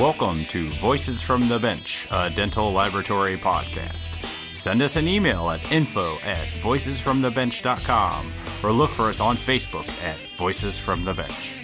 Welcome to Voices from the Bench, a dental laboratory podcast. Send us an email at info at voicesfromthebench.com or look for us on Facebook at Voices from the Bench.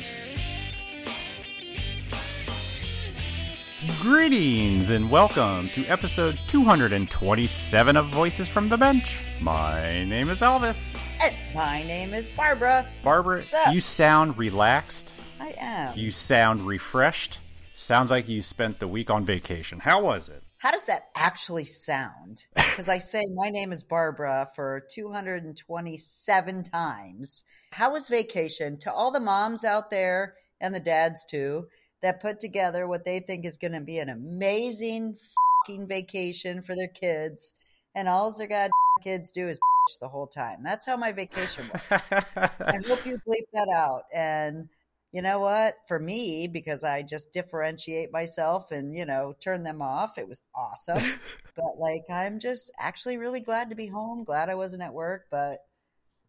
Greetings and welcome to episode 227 of Voices from the Bench. My name is Elvis. And my name is Barbara. Barbara, you sound relaxed. I am. You sound refreshed. Sounds like you spent the week on vacation. How was it? How does that actually sound? Because I say my name is Barbara for 227 times. How was vacation? To all the moms out there and the dads too that put together what they think is going to be an amazing fucking vacation for their kids, and all their god kids do is the whole time. That's how my vacation was. I hope you bleep that out. And you know what? For me, because I just differentiate myself and, you know, turn them off, it was awesome. but like, I'm just actually really glad to be home. Glad I wasn't at work. But,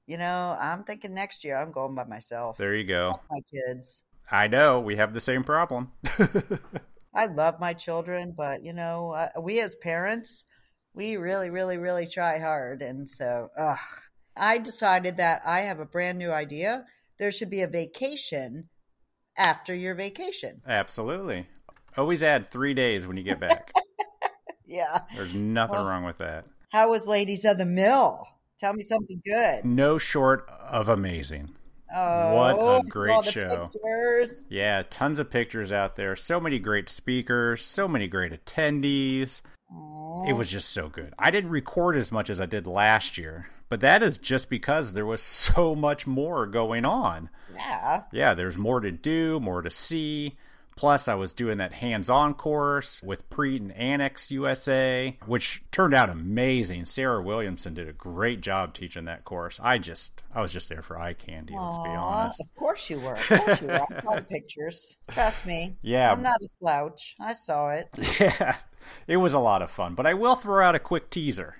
you know, I'm thinking next year I'm going by myself. There you go. My kids. I know we have the same problem. I love my children, but, you know, uh, we as parents, we really, really, really try hard. And so, ugh. I decided that I have a brand new idea. There should be a vacation after your vacation. Absolutely. Always add three days when you get back. Yeah. There's nothing Well- wrong with that. How was Ladies of the Mill? Tell me something good. No short of amazing. Oh, What a great show. Pictures. Yeah, tons of pictures out there. So many great speakers, so many great attendees. It was just so good. I didn't record as much as I did last year, but that is just because there was so much more going on. yeah. yeah, there's more to do, more to see. Plus, I was doing that hands on course with Preet and Annex USA, which turned out amazing. Sarah Williamson did a great job teaching that course. I just, I was just there for eye candy, let's be honest. Of course you were. Of course you were. I saw the pictures. Trust me. Yeah. I'm not a slouch. I saw it. Yeah, it was a lot of fun. But I will throw out a quick teaser.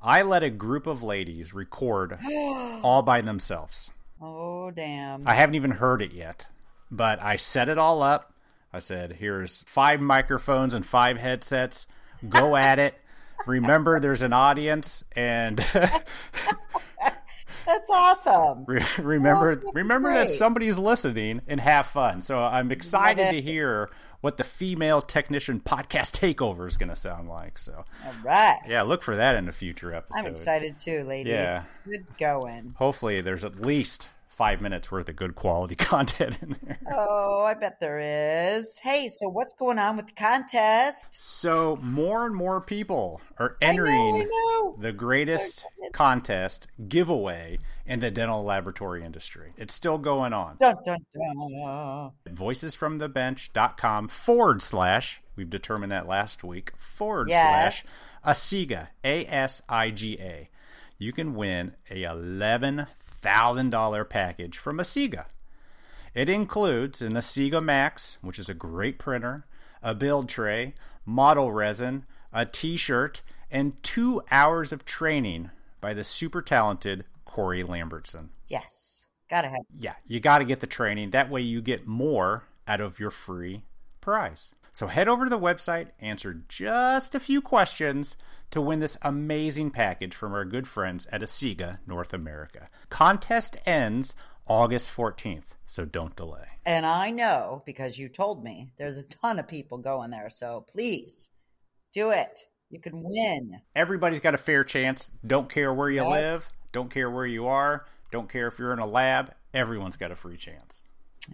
I let a group of ladies record all by themselves. Oh, damn. I haven't even heard it yet, but I set it all up. I said, here's five microphones and five headsets. Go at it. Remember, there's an audience, and That's awesome. re- remember, Oh, that's remember that somebody's listening and have fun. So I'm excited to hear what the female technician podcast takeover is going to sound like. So All right. yeah, look for that in a future episode. I'm excited too, ladies. Yeah. Good going. Hopefully, there's at least five minutes worth of good quality content in there. Oh, I bet there is. Hey, so what's going on with the contest? So more and more people are I know, entering I know. the greatest contest giveaway in the dental laboratory industry. It's still going on. Dun, dun, dun. Voicesfromthebench.com forward slash, we've determined that last week, forward Yes. slash ASIGA, A S I G A. You can win a $11,000 package from ASIGA. It includes an Asiga Max, which is a great printer, a build tray, model resin, a t shirt, and two hours of training by the super talented Corey Lambertson. Yes. Gotta have. Yeah, you got to get the training. That way you get more out of your free prize. So head over to the website, answer just a few questions to win this amazing package from our good friends at Asiga North America. Contest ends August 14th, so don't delay. And I know because you told me there's a ton of people going there. So please do it. You can win. Everybody's got a fair chance. Don't care where you live, don't care where you are, don't care if you're in a lab. Everyone's got a free chance.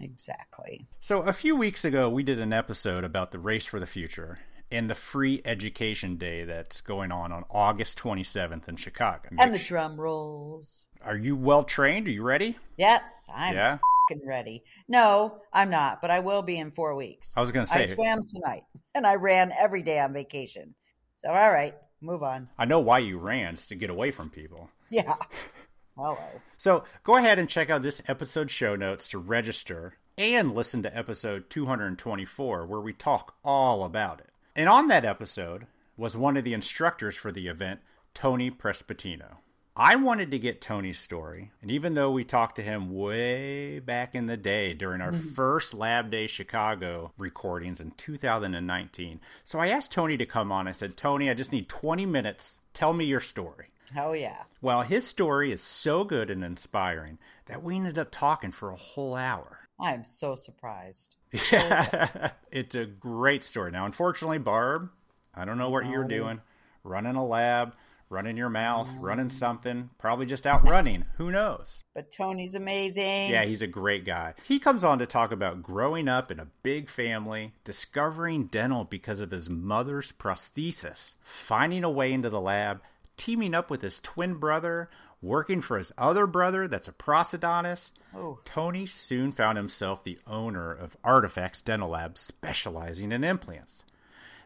Exactly. So, a few weeks ago, we did an episode about the Race for the Future and the free education day that's going on on August 27th in Chicago. And the drum rolls. Are you well trained? Are you ready? Yes, I'm Yeah. ready. No, I'm not, but I will be in four weeks. I was gonna say. I swam tonight and I ran every day on vacation. So, all right, move on. I know why you ran, it's to get away from people. Yeah. Hello. So, go ahead and check out this episode show notes to register and listen to episode 224, where we talk all about it. And on that episode was one of the instructors for the event, Tony Prestipino. I wanted to get Tony's story, and even though we talked to him way back in the day during our mm-hmm. first Lab Day Chicago recordings in 2019, so I asked Tony to come on. I said, Tony, I just need 20 minutes. Tell me your story. Oh, yeah. Well, his story is so good and inspiring that we ended up talking for a whole hour. I'm so surprised. Yeah, it's a great story. Now, unfortunately, Barb, I don't know what you're oh. doing. Running a lab, running your mouth, mm-hmm. running something, probably just out running. Who knows? But Tony's amazing. Yeah, he's a great guy. He comes on to talk about growing up in a big family, discovering dental because of his mother's prosthesis, finding a way into the lab, teaming up with his twin brother, working for his other brother that's a prosthodontist. Oh. Tony soon found himself the owner of Artifacts Dental Lab specializing in implants.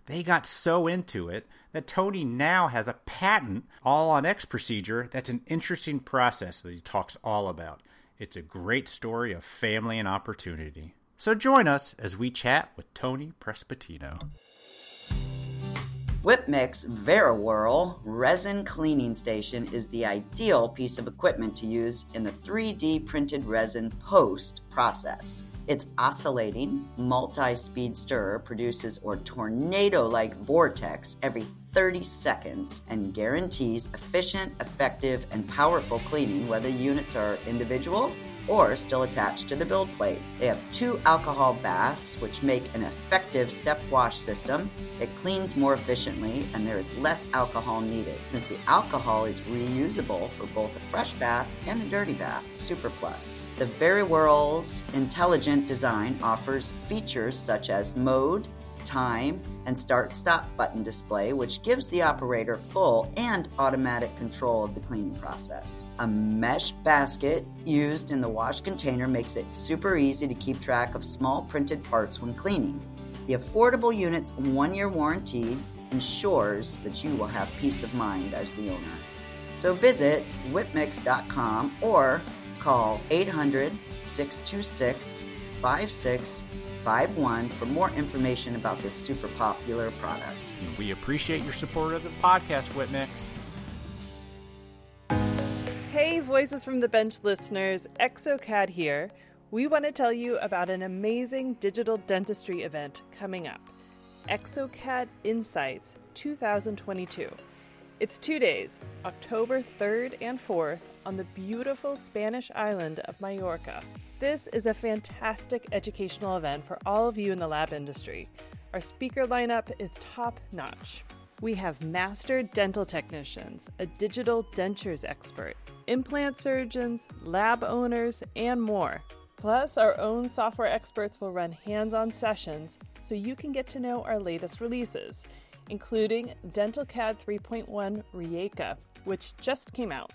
They got so into it that Tony now has a patent all on X procedure that's an interesting process that he talks all about. It's a great story of family and opportunity. So join us as we chat with Tony Prestipino. Whipmix VeriWhirl resin cleaning station is the ideal piece of equipment to use in the 3D printed resin post process. Its oscillating, multi speed stirrer produces a tornado like vortex every 30 seconds and guarantees efficient, effective, and powerful cleaning whether units are individual or still attached to the build plate. They have two alcohol baths, which make an effective step wash system. It cleans more efficiently, and there is less alcohol needed, since the alcohol is reusable for both a fresh bath and a dirty bath. Super plus. The VeriWhirl's intelligent design offers features such as mode, time, and start stop button display, which gives the operator full and automatic control of the cleaning process. A mesh basket used in the wash container makes it super easy to keep track of small printed parts when cleaning. The affordable unit's one year warranty ensures that you will have peace of mind as the owner. So visit whipmix.com or call 800 626 5651 for more information about this super popular product. We appreciate your support of the podcast, Whipmix. Hey, Voices from the Bench listeners, ExoCAD here. We want to tell you about an amazing digital dentistry event coming up ExoCAD Insights 2022. It's two days, October 3rd and 4th, on the beautiful Spanish island of Mallorca. This is a fantastic educational event for all of you in the lab industry. Our speaker lineup is top notch. We have master dental technicians, a digital dentures expert, implant surgeons, lab owners, and more. Plus, our own software experts will run hands on sessions so you can get to know our latest releases, including DentalCAD 3.1 Rijeka, which just came out.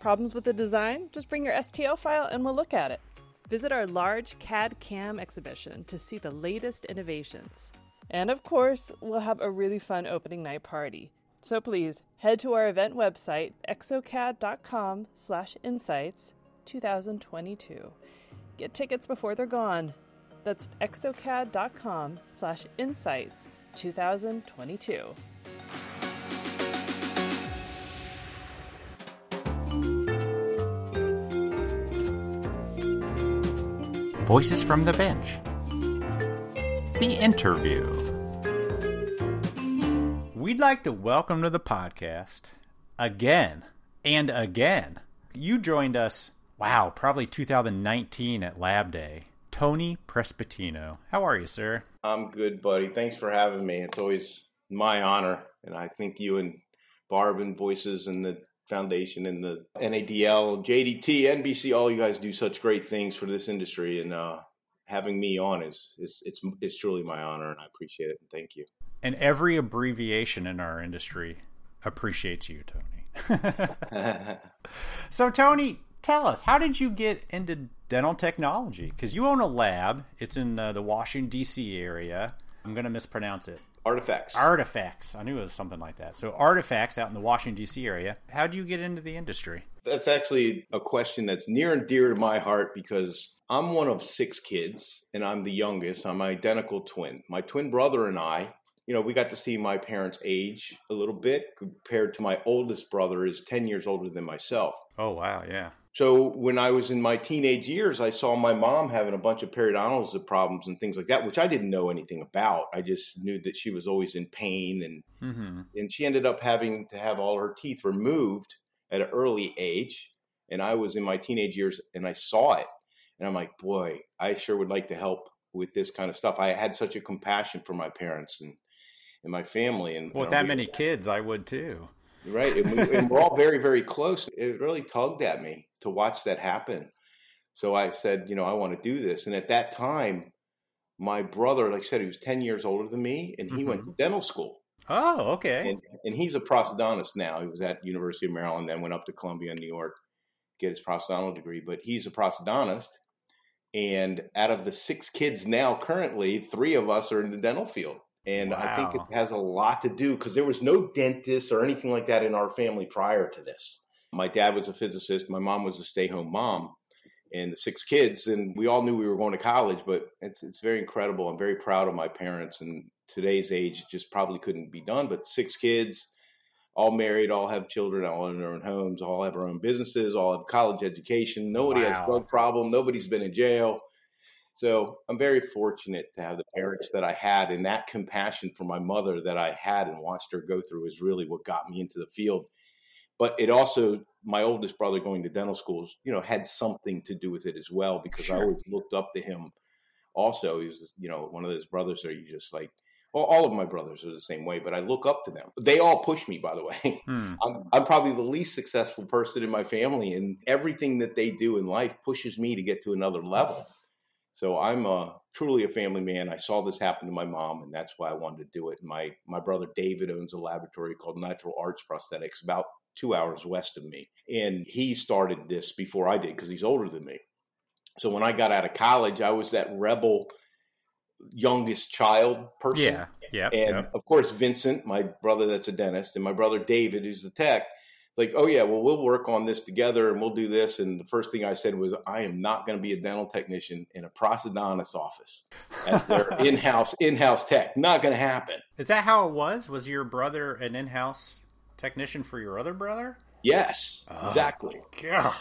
Problems with the design? Just bring your STL file and we'll look at it. Visit our large CAD CAM exhibition to see the latest innovations. And of course, we'll have a really fun opening night party. So please head to our event website, exocad.com slash insights 2022. Get tickets before they're gone. That's exocad.com slash insights 2022. Voices from the Bench. The interview. We'd like to welcome to the podcast again and again. You joined us, wow, probably 2019 at Lab Day. Tony Prestipino. How are you, sir? I'm good, buddy. Thanks for having me. It's always my honor. And I think you and Barb and Voices and the Foundation and the NADL, JDT, NBC, all you guys do such great things for this industry. And uh, having me on is, is it's, it's truly my honor, and I appreciate it. And thank you. And every abbreviation in our industry appreciates you, Tony. so, Tony, tell us, how did you get into dental technology? Because you own a lab, it's in uh, the Washington, D.C. area. I'm going to mispronounce it. Artifacts. Artifacts. I knew it was something like that. So, Artifacts out in the Washington, D.C. area. How do you get into the industry? That's actually a question that's near and dear to my heart because I'm one of six kids and I'm the youngest. I'm an identical twin. My twin brother and I, you know, we got to see my parents age a little bit compared to my oldest brother is 10 years older than myself. Oh, wow. Yeah. So when I was in my teenage years, I saw my mom having a bunch of periodontal problems and things like that, which I didn't know anything about. I just knew that she was always in pain and Mm-hmm. and she ended up having to have all her teeth removed at an early age. And I was in my teenage years and I saw it. And I'm like, boy, I sure would like to help with this kind of stuff. I had such a compassion for my parents and, and my family. And Well, with you know, that we- many kids, I would too. Right? And, we, and we're all very, very close. It really tugged at me to watch that happen. So I said, you know, I want to do this. And at that time, my brother, like I said, he was 10 years older than me and he went to mm-hmm. dental school. Oh, okay. And, and he's a prosthodontist now. He was at University of Maryland, then went up to Columbia, New York, get his prosthodontal degree. But he's a prosthodontist. And out of the six kids now, currently, three of us are in the dental field. And I think it has a lot to do because there was no dentist or anything like that in our family prior to this. My dad was a physicist. My mom was a stay-home mom, and the six kids. And we all knew we were going to college, but it's it's very incredible. I'm very proud of my parents. And today's age, just probably couldn't be done. But six kids, all married, all have children, all in their own homes, all have their own businesses, all have college education. Nobody has drug problem. Nobody's been in jail. So I'm very fortunate to have the parents that I had, and that compassion for my mother that I had and watched her go through is really what got me into the field. But it also, my oldest brother going to dental schools, you know, had something to do with it as well because I always looked up to him. Also, he was, you know, one of those brothers that you just like. Well, all of my brothers are the same way, but I look up to them. They all push me, by the way. Hmm. I'm, I'm probably the least successful person in my family, and everything that they do in life pushes me to get to another level. So I'm uh, truly a family man. I saw this happen to my mom, and that's why I wanted to do it. My my brother David owns a laboratory called Natural Arts Prosthetics, about two hours west of me, and he started this before I did because he's older than me. So when I got out of college, I was that rebel youngest child person. Yeah. Yep. And yep. of course, Vincent, my brother that's a dentist, and my brother David, who's the tech, it's like, oh, yeah, well, we'll work on this together and we'll do this. And the first thing I said was, I am not going to be a dental technician in a prosthodontist's office as their in house in house tech. Not going to happen. Is that how it was? Was your brother an in-house technician for your other brother? Yes, Oh. exactly. God.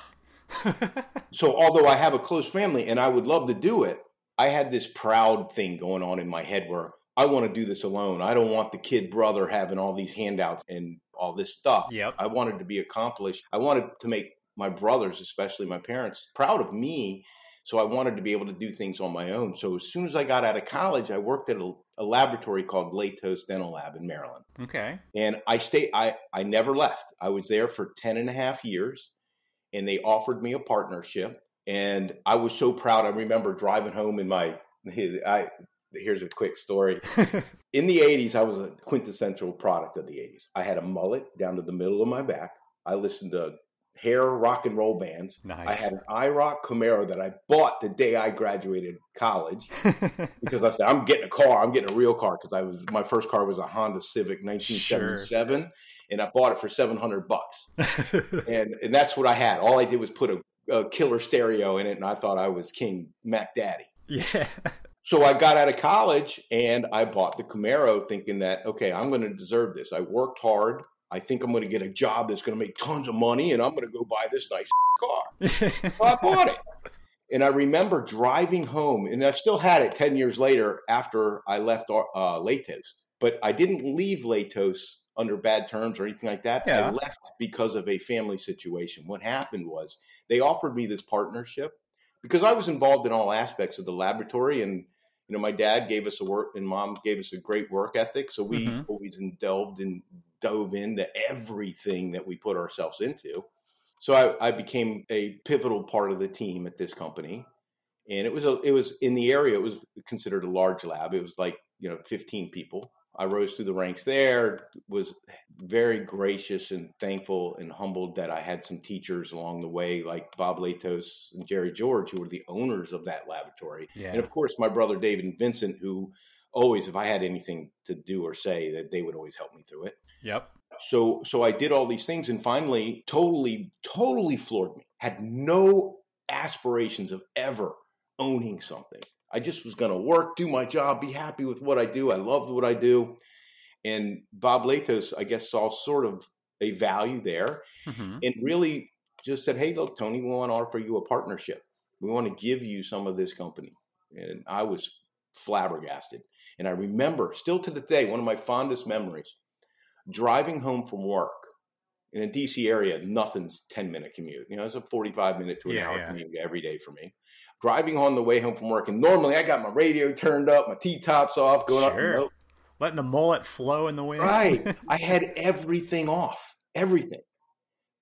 So, although I have a close family and I would love to do it, I had this proud thing going on in my head where I want to do this alone. I don't want the kid brother having all these handouts and all this stuff. Yep. I wanted to be accomplished. I wanted to make my brothers, especially my parents, proud of me. So I wanted to be able to do things on my own. So as soon as I got out of college, I worked at a, a laboratory called Latos Dental Lab in Maryland. Okay. And I stayed, I, I never left. I was there for 10 and a half years and they offered me a partnership. And I was so proud. I remember driving home in my, I, here's a quick story. In the 80s, I was a quintessential product of the 80s. I had a mullet down to the middle of my back. I listened to hair rock and roll bands. I had an IROC Camaro that I bought the day I graduated college because I said I'm getting a car. I'm getting a real car because I was my first car was a Honda Civic 1977, and I bought it for 700 bucks. And and that's what I had. All I did was put a, a killer stereo in it, and I thought I was King Mac Daddy. yeah. So I got out of college and I bought the Camaro thinking that, okay, I'm going to deserve this. I worked hard. I think I'm going to get a job that's going to make tons of money and I'm going to go buy this nice car. So I bought it. And I remember driving home, and I still had it 10 years later after I left uh, Latos. But I didn't leave Latos under bad terms or anything like that. Yeah. I left because of a family situation. What happened was they offered me this partnership because I was involved in all aspects of the laboratory. And, you know, my dad gave us a work, and mom gave us a great work ethic. So we Mhm. always delved and dove into everything that we put ourselves into. So I, I became a pivotal part of the team at this company, and it was a, it was in the area. It was considered a large lab. It was like you know 15 people. I rose through the ranks there. Was very gracious and thankful and humbled that I had some teachers along the way, like Bob Latos and Jerry George, who were the owners of that laboratory, Yeah. and of course my brother David and Vincent, who always, if I had anything to do or say, that they would always help me through it Yep. so so I did all these things and finally totally totally floored me. Had no aspirations of ever owning something. I just was going to work, do my job, be happy with what I do. I loved what I do. And Bob Latos, I guess, saw sort of a value there hmm and really just said, Hey, look, Tony, we want to offer you a partnership. We want to give you some of this company. And I was flabbergasted. And I remember still to the day, one of my fondest memories driving home from work in a DC area, nothing's 10 minute commute. You know, it's a 45 minute to an Yeah, hour yeah. commute every day for me. Driving on the way home from work, and normally I got my radio turned up, my T tops off, going up. Sure. Nope. Letting the mullet flow in the wind. Right. I had everything off, everything.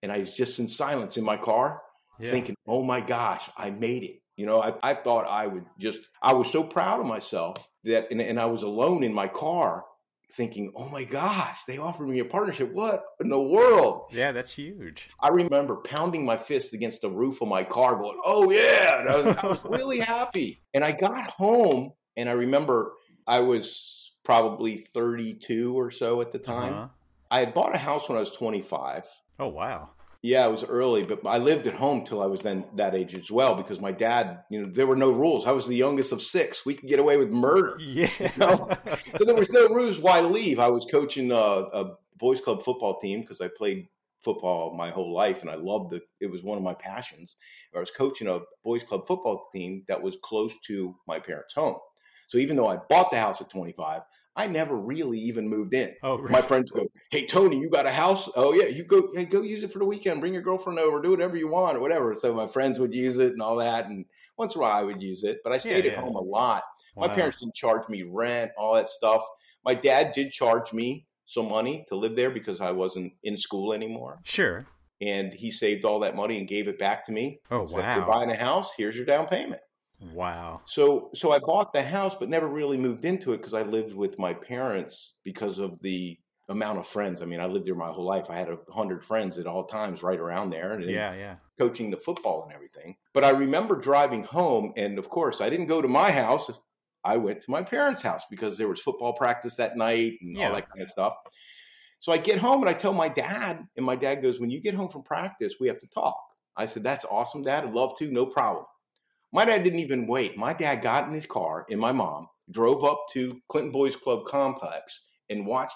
And I was just in silence in my car, Yeah. thinking, oh my gosh, I made it. You know, I, I thought I would just, I was so proud of myself that, and, and I was alone in my car thinking, oh my gosh, they offered me a partnership. What in the world? yeah, that's huge. I remember pounding my fist against the roof of my car, going, "Oh yeah!" And I was, I was really happy. And I got home, and I remember I was probably 32 or so at the time. Uh-huh. I had bought a house when I was 25. Oh wow. Yeah, it was early, but I lived at home till I was then that age as well because my dad, you know, there were no rules. I was the youngest of six. We could get away with murder. Yeah. know? So there was no rules why leave. I was coaching a, a boys club football team because I played football my whole life and I loved it. It was one of my passions. I was coaching a boys club football team that was close to my parents' home. So even though I bought the house at 25, I never really even moved in. oh, My friends go, "Hey Tony, you got a house? Oh yeah, you go, hey, go use it for the weekend. Bring your girlfriend over, do whatever you want or whatever." So my friends would use it and all that, and once in a while I would use it. But I stayed Yeah, at home a lot. My parents didn't charge me rent, all that stuff. My dad did charge me some money to live there because I wasn't in school anymore, Sure. and he saved all that money and gave it back to me. Oh Said, "You're buying a house. Here's your down payment." Wow. So so I bought the house, but never really moved into it because I lived with my parents because of the amount of friends. I mean, I lived there my whole life. I had a hundred friends at all times, right around there, and Yeah, yeah. coaching the football and everything. But I remember driving home, and of course, I didn't go to my house. I went to my parents' house because there was football practice that night and Yeah. all that kind of stuff. So I get home and I tell my dad, and my dad goes, "When you get home from practice, we have to talk." I said, "That's awesome, Dad. I'd love to. No problem." My dad didn't even wait. My dad got in his car and my mom drove up to Clinton Boys Club complex and watched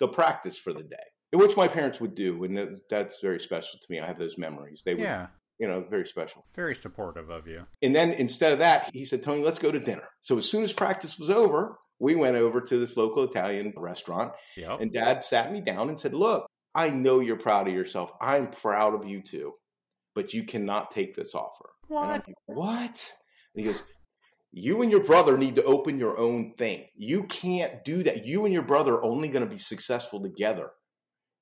the practice for the day, which my parents would do, and that's very special to me. I have those memories. They would, Yeah. you know, very special. Very supportive of you. And then instead of that, he said, Tony, let's go to dinner. So as soon as practice was over, we went over to this local Italian restaurant, Yep. and Dad sat me down and said, Look, I know you're proud of yourself. I'm proud of you too, but you cannot take this offer. What? like, what? And he goes, You and your brother need to open your own thing. You can't do that. You and your brother are only going to be successful together.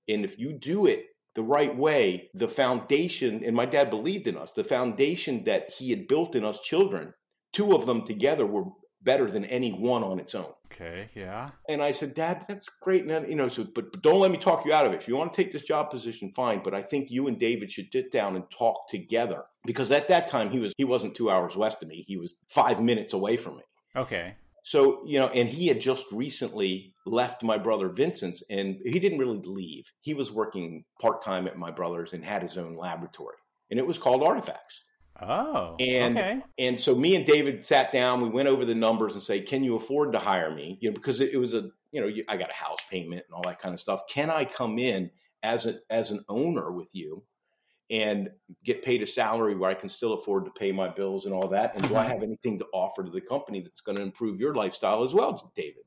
And if you do it the right way, the foundation, and my dad believed in us, the foundation that he had built in us children, two of them together were better than any one on its own. Okay. Yeah. And I said, Dad, that's great. And then, you know, so, but, but don't let me talk you out of it. If you want to take this job position, fine. But I think you and David should sit down and talk together because at that time he was he wasn't two hours west of me. He was five minutes away from me. Okay. So you know, and he had just recently left my brother Vincent's, and he didn't really leave. He was working part time at my brother's and had his own laboratory, and it was called Artifacts. Oh. And- okay. And so me and David sat down. We went over the numbers and say, "Can you afford to hire me?" You know, because it, it was a you know I got a house payment and all that kind of stuff. Can I come in as a as an owner with you and get paid a salary where I can still afford to pay my bills and all that? And do I Mhm. have anything to offer to the company that's going to improve your lifestyle as well, David?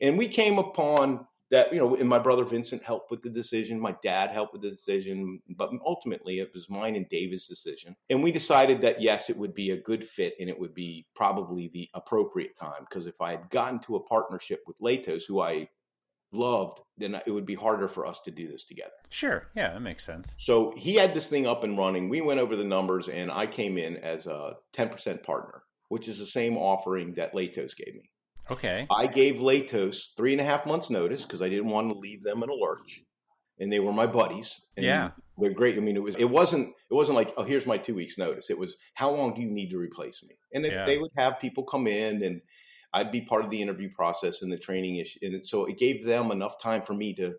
And we came upon that you know, and my brother Vincent helped with the decision. My dad helped with the decision, but ultimately it was mine and David's decision. And we decided that yes, it would be a good fit, and it would be probably the appropriate time. Because if I had gotten to a partnership with Latos, who I loved, then it would be harder for us to do this together. Sure. Yeah, that makes sense. So he had this thing up and running. We went over the numbers, and I came in as a 10% partner, which is the same offering that Latos gave me. Okay. I gave Latos three and a half months notice because I didn't want to leave them in a lurch, and they were my buddies. And Yeah. they're great. I mean, it was it wasn't it wasn't like oh here's my two weeks notice. It was how long do you need to replace me? And Yeah. they would have people come in, and I'd be part of the interview process and the training issue, and so it gave them enough time for me to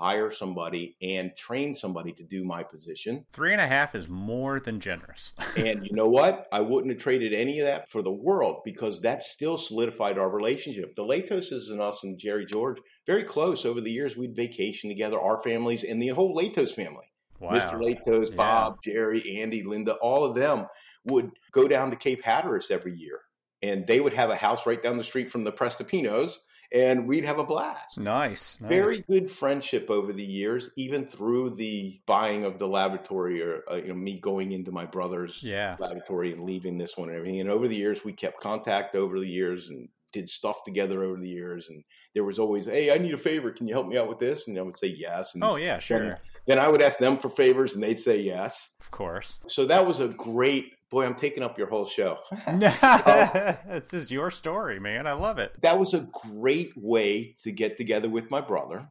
hire somebody and train somebody to do my position. Three and a half is more than generous. And you know what? I wouldn't have traded any of that for the world because that still solidified our relationship. The Latoses and us and Jerry George very close over the years. We'd vacation together, our families and the whole Latos family. Wow. Mr. Latos, Yeah. Bob, Jerry, Andy, Linda, all of them would go down to Cape Hatteras every year. And they would have a house right down the street from the Prestipinos, and we'd have a blast. Nice. nice. Very good friendship over the years, even through the buying of the laboratory or uh, you know, me going into my brother's Yeah. laboratory and leaving this one and everything. And over the years, we kept contact over the years and did stuff together over the years. And there was always, hey, I need a favor. Can you help me out with this? And I would say yes. And Oh yeah, sure. then I would ask them for favors and they'd say yes. Of course. So that was a great, boy, I'm taking up your whole show. this is your story, man. I love it. that was a great way to get together with my brother.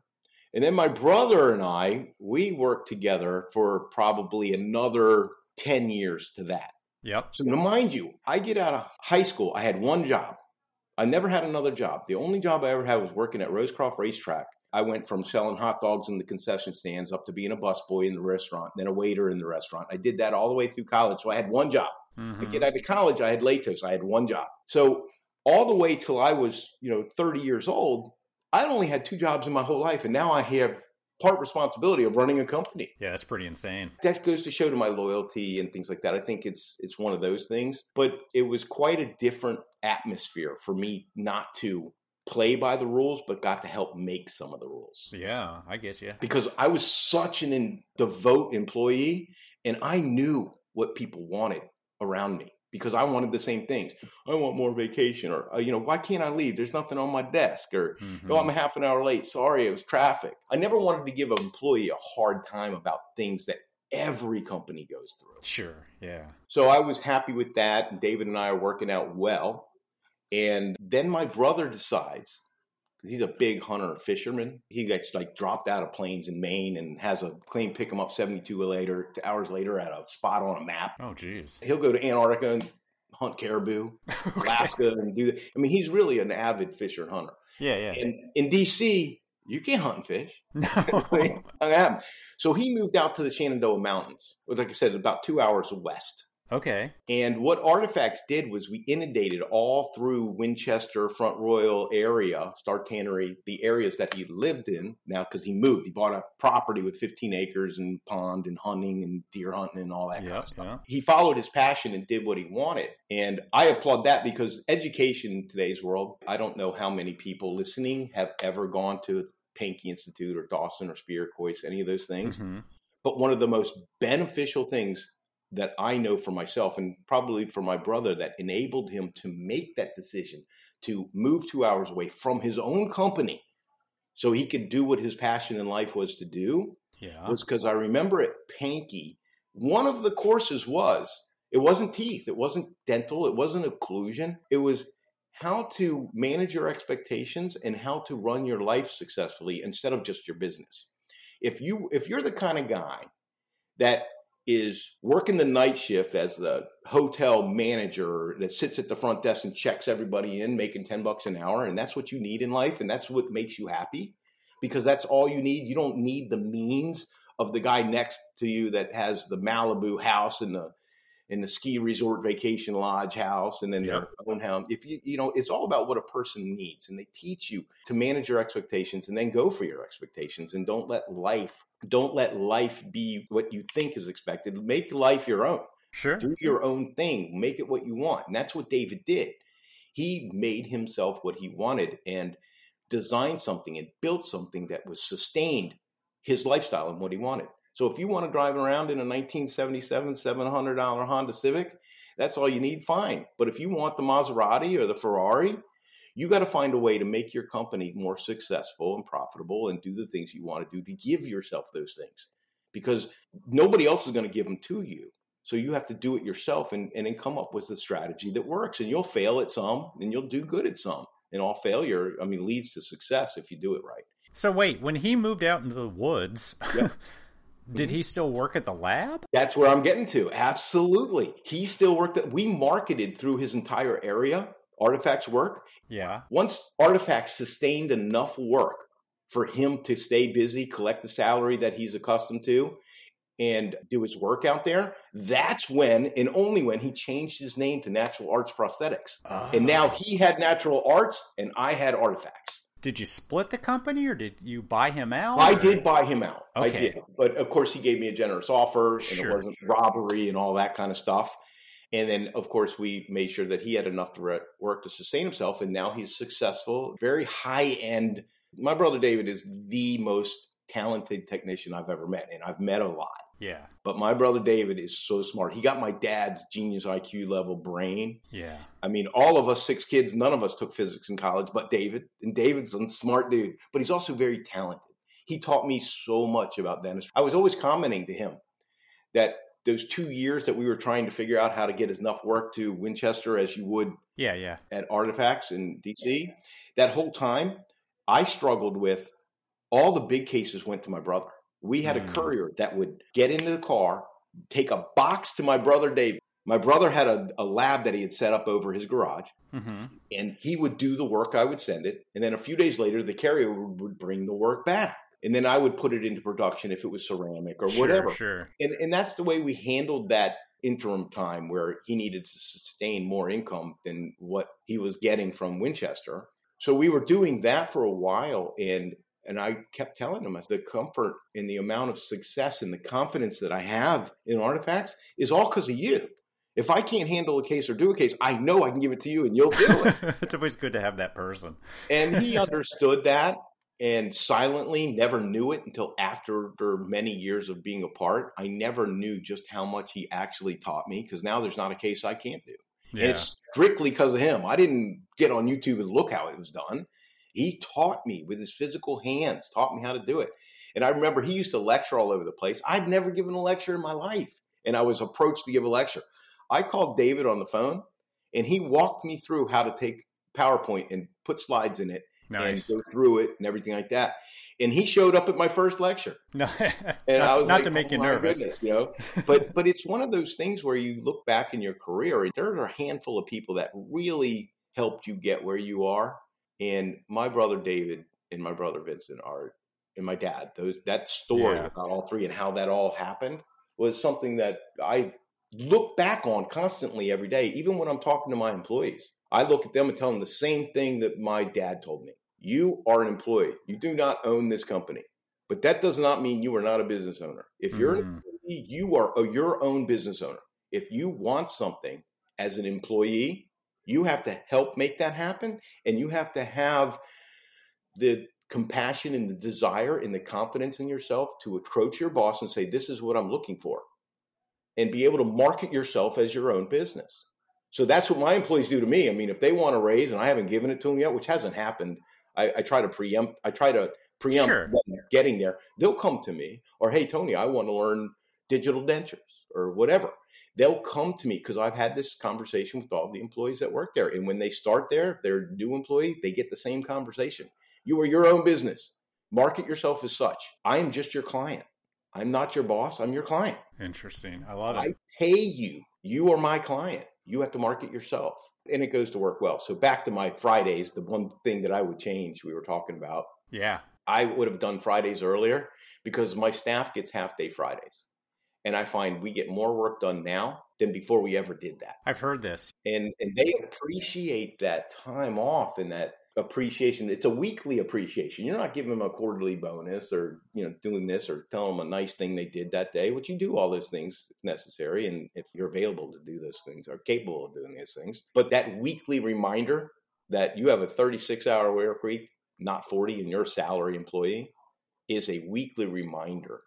And then my brother and I, we worked together for probably another 10 years to that. Yep. So now mind you, I get out of high school, I had one job. I never had another job. The only job I ever had was working at Rosecroft Racetrack. I went from selling hot dogs in the concession stands up to being a busboy in the restaurant, then a waiter in the restaurant. I did that all the way through college. So I had one job. I Mhm. get out of college, I had Latos. I had one job. So all the way till I was, you know, 30 years old, I only had two jobs in my whole life, and now I have part responsibility of running a company. Yeah, that's pretty insane. That goes to show to my loyalty and things like that. I think it's it's one of those things. But it was quite a different atmosphere for me not to play by the rules, but got to help make some of the rules Yeah, I get you. because I was such an in, devout employee and I knew what people wanted around me because I wanted the same things. I want more vacation or, uh, you know, why can't I leave? There's nothing on my desk or, Mhm. oh, I'm half an hour late. Sorry, it was traffic. I never wanted to give an employee a hard time about things that every company goes through. Sure. Yeah. So I was happy with that. And David and I are working out well. And then my brother decides, he's a big hunter fisherman. He gets like dropped out of planes in Maine and has a plane pick him up 72 later, hours later at a spot on a map. Oh, jeez. He'll go to Antarctica and hunt caribou, Alaska, and do that. I mean, he's really an avid fisher and hunter. Yeah, yeah. And in DC, you can't hunt and fish. No. Not gonna happen. So he moved out to the Shenandoah Mountains. It was like I said, about two hours west. Okay. And what Artifacts did was we inundated all through Winchester, Front Royal area, Star Tannery, the areas that he lived in now because he moved. He bought a property with 15 acres and pond and hunting and deer hunting and all that kind Yeah, of stuff. yeah. He followed his passion and did what he wanted. And I applaud that because education in today's world, I don't know how many people listening have ever gone to Pankey Institute or Dawson or Spear, Kois, any of those things. Mhm. But one of the most beneficial things that I know for myself and probably for my brother that enabled him to make that decision to move two hours away from his own company so he could do what his passion in life was to do Yeah. was because I remember at Pankey, one of the courses was it wasn't teeth, it wasn't dental, it wasn't occlusion, it was how to manage your expectations and how to run your life successfully instead of just your business. If you if you're the kind of guy that is working the night shift as the hotel manager that sits at the front desk and checks everybody in making 10 bucks an hour and that's what you need in life and that's what makes you happy because that's all you need. You don't need the means of the guy next to you that has the Malibu house and the in the ski resort vacation lodge house and then Yep. their own home. If you you know, it's all about what a person needs, and they teach you to manage your expectations and then go for your expectations, and don't let life don't let life be what you think is expected. Make life your own. Sure. Do your own thing. Make it what you want, and that's what David did. He made himself what he wanted and designed something and built something that was sustained his lifestyle and what he wanted. So if you want to drive around in a 1977 $700 Honda Civic, that's all you need, fine. But if you want the Maserati or the Ferrari, you got to find a way to make your company more successful and profitable and do the things you want to do to give yourself those things because nobody else is going to give them to you. So you have to do it yourself and, and then come up with a strategy that works. And you'll fail at some and you'll do good at some. And all failure, I mean, leads to success if you do it right. So wait, when he moved out into the woods, Yeah. did mm-hmm. he still work at the lab? That's where I'm getting to. Absolutely. He still worked at, we marketed through his entire area, Artifacts work. Yeah. Once Artifacts sustained enough work for him to stay busy, collect the salary that he's accustomed to, and do his work out there, that's when and only when he changed his name to Natural Arts Prosthetics. And ah. now he had Natural Arts and I had Artifacts. Did you split the company or did you buy him out? I did buy him out. I Okay. did. But of course, he gave me a generous offer and Sure. it wasn't robbery and all that kind of stuff. And then, of course, we made sure that he had enough to work to sustain himself. And now he's successful, very high end. My brother David is the most talented technician I've ever met. And I've met a lot. Yeah. But my brother David is so smart. He got my dad's genius IQ level brain. Yeah. I mean, all of us six kids, none of us took physics in college, but David. And David's a smart dude, but he's also very talented. He taught me so much about dentistry. I was always commenting to him that those two years that we were trying to figure out how to get as enough work to Winchester as you would Yeah. Yeah. at Artifacts in DC, that whole time I struggled with all the big cases went to my brother. We had Mm. a courier that would get into the car, take a box to my brother David. My brother had a, a lab that he had set up over his garage, Mm-hmm. and he would do the work. I would send it, and then a few days later, the carrier would, would bring the work back, and then I would put it into production if it was ceramic or Sure, whatever Sure. and and that's the way we handled that interim time where he needed to sustain more income than what he was getting from Winchester. So we were doing that for a while and and I kept telling him the comfort and the amount of success and the confidence that I have in artifacts is all because of you. If I can't handle a case or do a case, I know I can give it to you and you'll do it. it's always good to have that person. and he understood that and silently never knew it until after many years of being apart. I never knew just how much he actually taught me because now there's not a case I can't do. Yeah. And it's strictly because of him. I didn't get on YouTube and look how it was done. He taught me with his physical hands, taught me how to do it. And I remember he used to lecture all over the place. I'd never given a lecture in my life. And I was approached to give a lecture. I called David on the phone and he walked me through how to take PowerPoint and put slides in it nice. and go through it and everything like that. And he showed up at my first lecture. No, And not, I was not like, to make "Oh you nervous. goodness," you know. But but it's one of those things where you look back in your career, and there are a handful of people that really helped you get where you are. And my brother David and my brother Vincent are, and my dad. Those that story Yeah. about all three and how that all happened was something that I look back on constantly every day, even when I'm talking to my employees. I look at them and tell them the same thing that my dad told me. You are an employee. You do not own this company. But that does not mean you are not a business owner. If you're an Mhm. employee, you are a, your own business owner. If you want something as an employee, you have to help make that happen and you have to have the compassion and the desire and the confidence in yourself to approach your boss and say this is what I'm looking for and be able to market yourself as your own business. So that's what my employees do to me. I mean, if they want a raise and I haven't given it to them yet, which hasn't happened, I, I try to preempt. I try to preempt Sure. them getting there. They'll come to me, or hey, Tony, I want to learn digital dentures or whatever. They'll come to me because I've had this conversation with all the employees that work there, and when they start there, they're new employee, they get the same conversation. You are your own business. Market yourself as such. I am just your client. I'm not your boss. I'm your client. Interesting. I love it. I pay you. You are my client. You have to market yourself. And it goes to work well. So back to my Fridays, the one thing that I would change we were talking about, Yeah. I would have done Fridays earlier because my staff gets half day Fridays. And I find we get more work done now than before we ever did that. I've heard this. And and they appreciate that time off and that appreciation. It's a weekly appreciation. You're not giving them a quarterly bonus or you know doing this or telling them a nice thing they did that day. Which you do all those things if necessary, and if you're available to do those things or capable of doing these things. But that weekly reminder that you have a 36 hour work week, not 40, and you're a salary employee, is a weekly reminder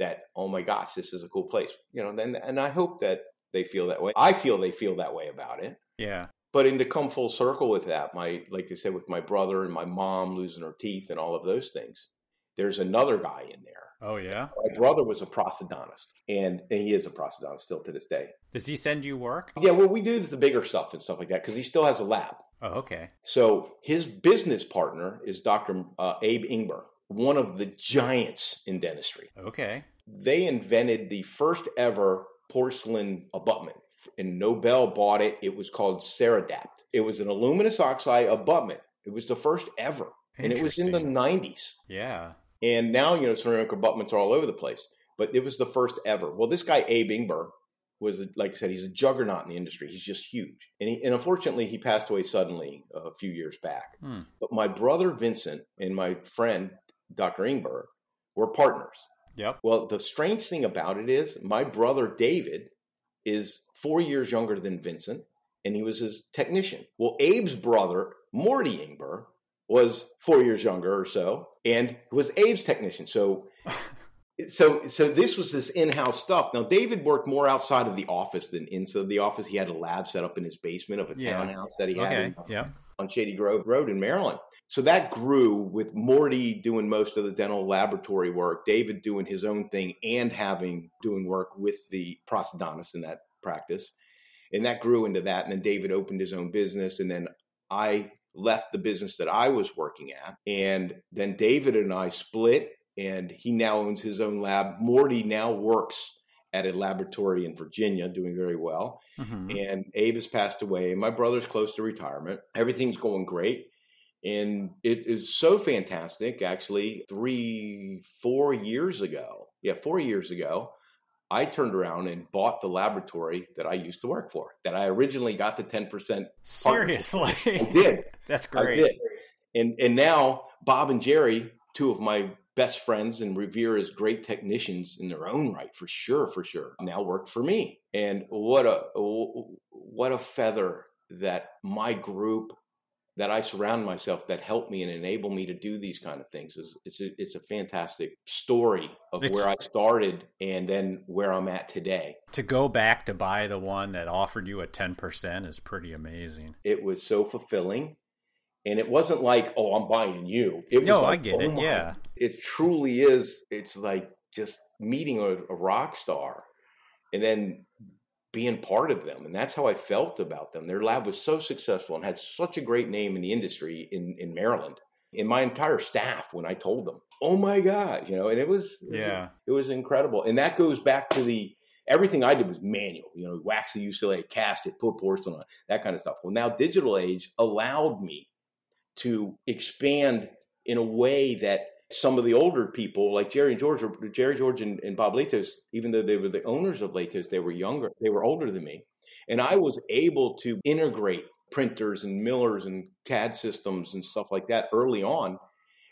that oh my gosh, this is a cool place. You know, then and I hope that they feel that way. I feel they feel that way about it. Yeah. But in to come full circle with that, my like you said, with my brother and my mom losing her teeth and all of those things, there's another guy in there. Oh yeah. My brother was a prosthodontist, and, and he is a prosthodontist still to this day. Does he send you work? Yeah, well, we do the bigger stuff and stuff like that because he still has a lab. Oh, okay. So his business partner is Dr. Uh, Abe Ingber, one of the giants in dentistry. Okay. They invented the first ever porcelain abutment. And Nobel bought it. It was called Ceradapt. It was an aluminous oxide abutment. It was the first ever. And it was in the 90s. Yeah. And now, you know, ceramic abutments are all over the place. But it was the first ever. Well, this guy, Abe Ingber, was, like I said, he's a juggernaut in the industry. He's just huge. And, he, and unfortunately, he passed away suddenly a few years back. Hmm. But my brother Vincent and my friend Dr. Ingber were partners. Yep. Well, the strange thing about it is my brother David is four years younger than Vincent, and he was his technician. Well, Abe's brother, Morty Ingber, was four years younger or so, and was Abe's technician. So so so this was this in-house stuff. Now David worked more outside of the office than inside the office. He had a lab set up in his basement of a Yeah. townhouse that he had Okay. in- Yep. On Shady Grove Road in Maryland. So that grew with Morty doing most of the dental laboratory work, David doing his own thing and having doing work with the prosthodontist in that practice. And that grew into that. And then David opened his own business. And then I left the business that I was working at. And then David and I split, and he now owns his own lab. Morty now works at a laboratory in Virginia, doing very well Mhm. and Abe has passed away, my brother's close to retirement. Everything's going great. And it is so fantastic, actually, three, four years ago. Yeah, four years ago, I turned around and bought the laboratory that I used to work for, that I originally got the 10%. Seriously. I did. That's great. I did. And and now Bob and Jerry, two of my best friends and revere as great technicians in their own right, for sure, for sure. Now work for me. And what a what a feather that my group that I surround myself that help me and enable me to do these kind of things is it's a, it's a fantastic story of It's- where I started and then where I'm at today. To go back to buy the one that offered you a 10% is pretty amazing. It was so fulfilling. And it wasn't like, oh, I'm buying you. It was No, I get oh it. my Yeah. it truly is it's like just meeting a, a rock star and then being part of them and that's how i felt about them their lab was so successful and had such a great name in the industry in, in maryland and my entire staff when i told them oh my god you know and it was it was- Yeah. it was incredible and that goes back to the everything i did was manual you know wax the ucla cast it put porcelain on that kind of stuff well now digital age allowed me to expand in a way that some of the older people, like Jerry and George, or Jerry George and, and Bob Latos, even though they were the owners of Latos, they were younger, they were older than me, and I was able to integrate printers and millers and CAD systems and stuff like that early on,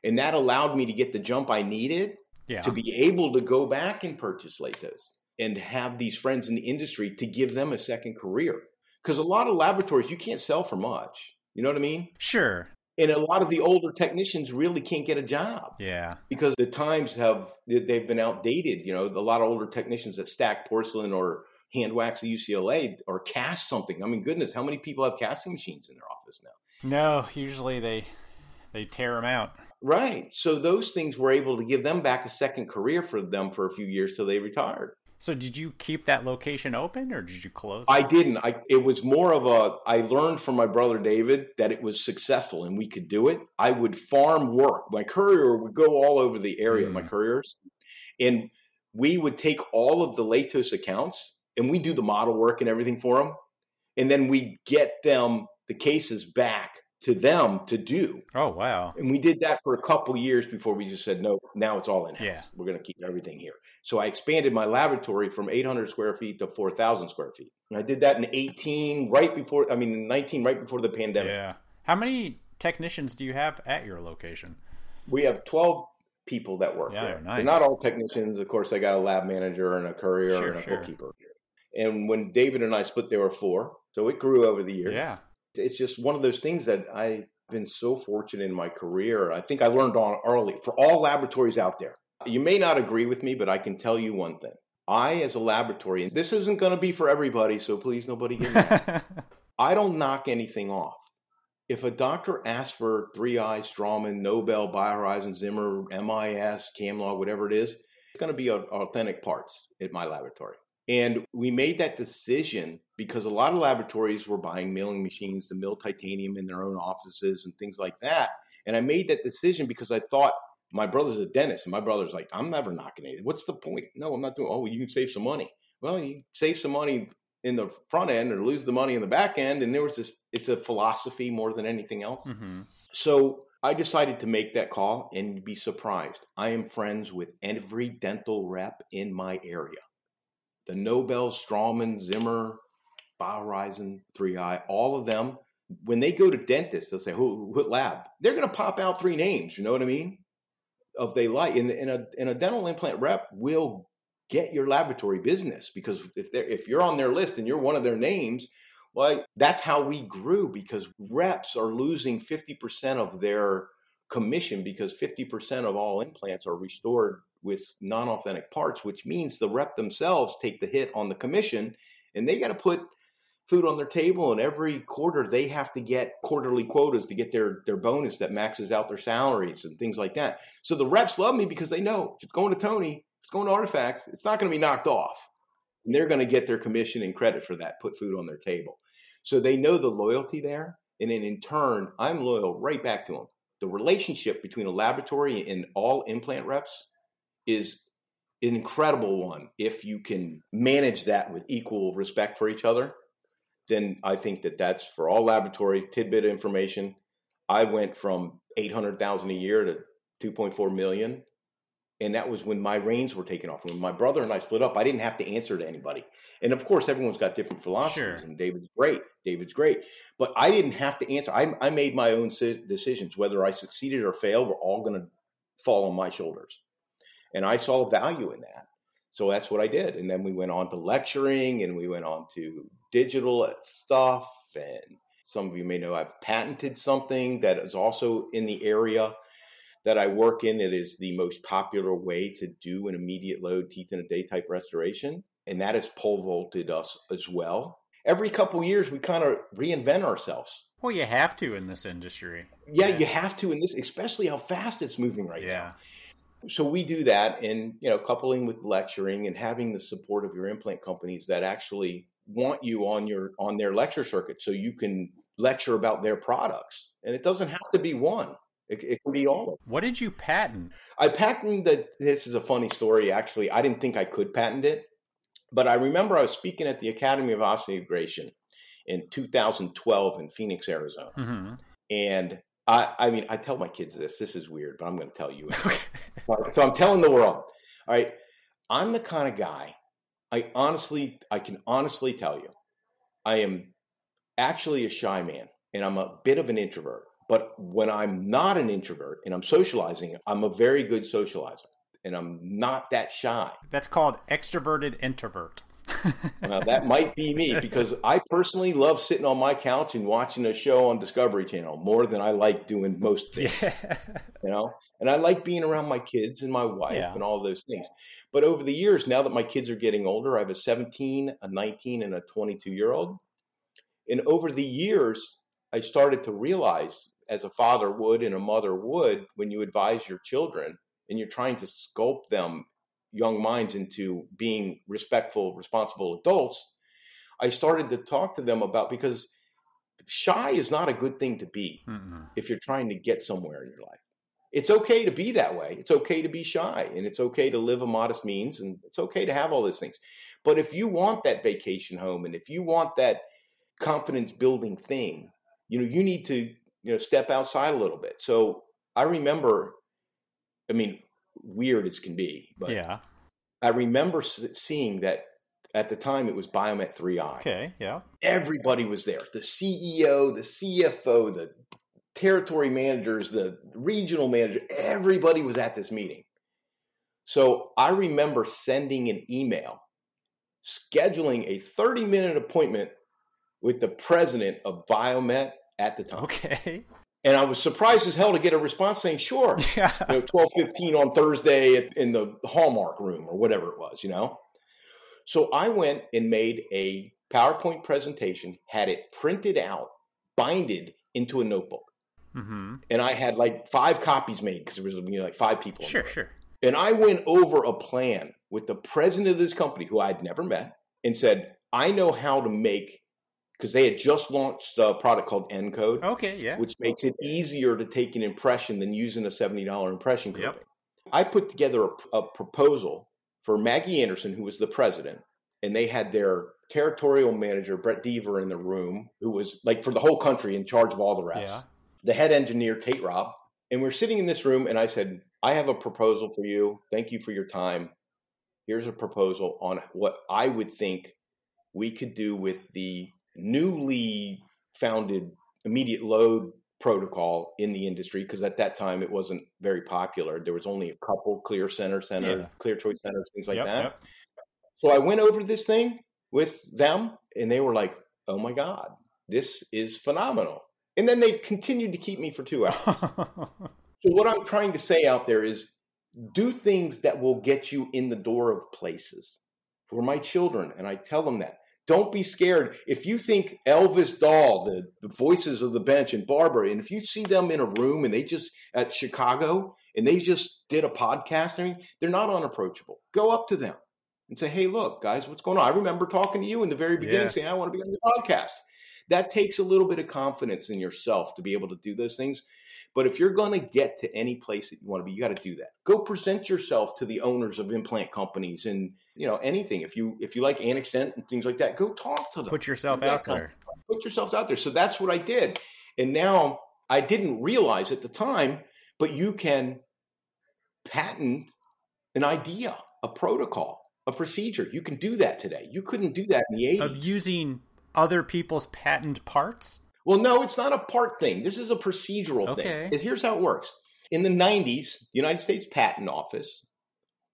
and that allowed me to get the jump I needed Yeah. to be able to go back and purchase Latos and have these friends in the industry to give them a second career. Because a lot of laboratories you can't sell for much. You know what I mean? Sure. And a lot of the older technicians really can't get a job Yeah. because the times have they've been outdated. You know, a lot of older technicians that stack porcelain or hand wax at UCLA or cast something. I mean, goodness, how many people have casting machines in their office now? No, usually they they tear them out. Right. So those things were able to give them back a second career for them for a few years till they retired. So did you keep that location open or did you close? I didn't. I it was more of a I learned from my brother David that it was successful and we could do it. I would farm work. My courier would go all over the area, my hmm. couriers. And we would take all of the Latos accounts and we do the model work and everything for them. And then we get them the cases back to them to do. Oh wow. And we did that for a couple years before we just said, no, now it's all in house. Yeah. We're going to keep everything here. So I expanded my laboratory from 800 square feet to 4,000 square feet. And I did that in 18, right before, I mean, in 19, right before the pandemic. Yeah. How many technicians do you have at your location? We have 12 people that work Yeah, there. nice. They're not all technicians. Of course, I got a lab manager and a courier Sure, and a sure. bookkeeper. And when David and I split, there were four. So it grew over the years. Yeah. It's just one of those things that I've been so fortunate in my career. I think I learned on early for all laboratories out there. You may not agree with me, but I can tell you one thing. I, as a laboratory, and this isn't going to be for everybody, so please nobody get mad. I don't knock anything off. If a doctor asks for Three Eyes, Straumann, Nobel, BioHorizon, Zimmer, MIS, Camlog, whatever it is, it's going to be authentic parts at my laboratory. And we made that decision because a lot of laboratories were buying milling machines to mill titanium in their own offices and things like that. And I made that decision because I thought my brother's a dentist, and my brother's like, I'm never knocking anything. What's the point? No, I'm not doing. Oh, you can save some money. Well, you save some money in the front end or lose the money in the back end. And there was this. It's a philosophy more than anything else. hmm So I decided to make that call and be surprised. I am friends with every dental rep in my area the Nobel, Straumann, Zimmer, BioHorizon, 3i, all of them, when they go to dentists, they'll say, who, what lab? They're going to pop out three names. You know what I mean? Of they like, in, in a in a dental implant rep will get your laboratory business because if they're if you're on their list and you're one of their names, well, that's how we grew because reps are losing 50% of their commission because 50% of all implants are restored with non-authentic parts, which means the rep themselves take the hit on the commission and they got to put food on their table and every quarter they have to get quarterly quotas to get their their bonus that maxes out their salaries and things like that. So the reps love me because they know if it's going to Tony, it's going to artifacts, it's not going to be knocked off. And they're going to get their commission and credit for that, put food on their table. So they know the loyalty there. And then in turn, I'm loyal right back to them. The relationship between a laboratory and all implant reps is an incredible one if you can manage that with equal respect for each other then I think that that's for all laboratories. Tidbit information. I went from eight hundred thousand a year to two point four million, and that was when my reins were taken off. When my brother and I split up, I didn't have to answer to anybody. And of course, everyone's got different philosophies. Sure. And David's great. David's great, but I didn't have to answer. I, I made my own decisions. Whether I succeeded or failed, were all going to fall on my shoulders, and I saw value in that. So that's what I did. And then we went on to lecturing and we went on to digital uh, stuff. And some of you may know I've patented something that is also in the area that I work in. It is the most popular way to do an immediate load teeth in a day type restoration. And that has pole vaulted us as well. Every couple years, we kind of reinvent ourselves. Well, you have to in this industry. Yeah, yeah, you have to in this, especially how fast it's moving right yeah. now so we do that and you know coupling with lecturing and having the support of your implant companies that actually want you on your on their lecture circuit so you can lecture about their products. And it doesn't have to be one. It, it can be all of them. what did you patent? I patented that this is a funny story actually. I didn't think i could patent it but i remember i was speaking at the academy of osseointegration in 2012 in phoenix arizona. Mm-hmm. and I, I mean, I tell my kids this. This is weird, but I'm going to tell you. so I'm telling the world. All right, I'm the kind of guy. I honestly, I can honestly tell you, I am actually a shy man, and I'm a bit of an introvert. But when I'm not an introvert and I'm socializing, I'm a very good socializer, and I'm not that shy. That's called extroverted introvert now, that might be me because I personally love sitting on my couch and watching a show on Discovery Channel more than I like doing most things. Yeah. You know, and I like being around my kids and my wife yeah. and all those things. But over the years, now that my kids are getting older, I have a 17, a 19, and a 22 year old. And over the years, I started to realize, as a father would and a mother would, when you advise your children and you're trying to sculpt them young minds into being respectful, responsible adults, I started to talk to them about because shy is not a good thing to be mm if you're trying to get somewhere in your life. It's okay to be that way. It's okay to be shy and it's okay to live a modest means and it's okay to have all those things. But if you want that vacation home and if you want that confidence building thing, you know, you need to, you know, step outside a little bit. So I remember I mean, weird as can be. But yeah, I remember seeing that at the time it was Biomet 3i. Okay, yeah. Everybody was there. The CEO, the CFO, the territory managers, the regional manager, everybody was at this meeting. So I remember sending an email scheduling a 30 minute appointment with the president of Biomet at the time. Okay. And I was surprised as hell to get a response saying, sure, yeah. you know, 1215 on Thursday in the Hallmark room or whatever it was, you know? So I went and made a PowerPoint presentation, had it printed out, binded into a notebook. Mm-hmm. And I had like five copies made because there was you know, like five people. Sure, sure. And I went over a plan with the president of this company who I'd never met and said, I know how to make because they had just launched a product called Encode. Okay, yeah. Which makes it easier to take an impression than using a $70 impression coping. Yep. I put together a, a, proposal for Maggie Anderson, who was the president, and they had their territorial manager, Brett Deaver, in the room, who was like for the whole country in charge of all the reps. Yeah. The head engineer, Tate Robb. And we're sitting in this room, and I said, I have a proposal for you. Thank you for your time. here's a proposal on what I would think we could do with the newly founded immediate load protocol in the industry because at that time it wasn't very popular. There was only a couple clear center center, Yeah. clear choice centers, things like Yep, that. yep. So I went over this thing with them and they were like, "Oh my god, this is phenomenal." And then they continued to keep me for 2 hours. So what I'm trying to say out there is do things that will get you in the door of places. For my children, and I tell them that. Don't be scared. If you think Elvis Dahl, the, the voices of the bench, and Barbara, and if you see them in a room and they just at Chicago and they just did a podcast, I mean, they're not unapproachable. Go up to them and say, "Hey, look, guys, what's going on?" I remember talking to you in the very beginning, Yeah. saying, "I want to be on your podcast." That takes a little bit of confidence in yourself to be able to do those things. But if you're going to get to any place that you want to be, you got to do that. Go present yourself to the owners of implant companies and you know anything. If you if you like Annextent and things like that, go talk to them. Put yourself out there. Put yourself out there. So that's what I did. And now I didn't realize at the time, but you can patent an idea, a protocol, a procedure. You can do that today. You couldn't do that in the 80s. Of using other people's patent parts? Well, no, it's not a part thing. This is a procedural Okay. thing. Here's how it works. In the 90s, the United States Patent Office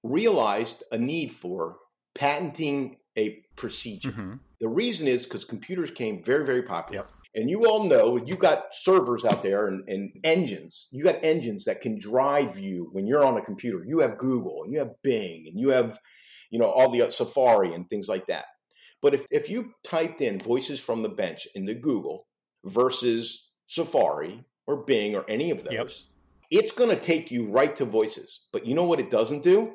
realized a need for patenting a procedure. Mhm. The reason is because computers came very, very popular. Yep. And you all know you got servers out there and, and engines. You got engines that can drive you when you're on a computer. You have Google and you have Bing and you have, you know, all the uh, Safari and things like that. But if, if you typed in voices from the bench into Google versus Safari or Bing or any of those, Yep. it's going to take you right to voices. But you know what it doesn't do?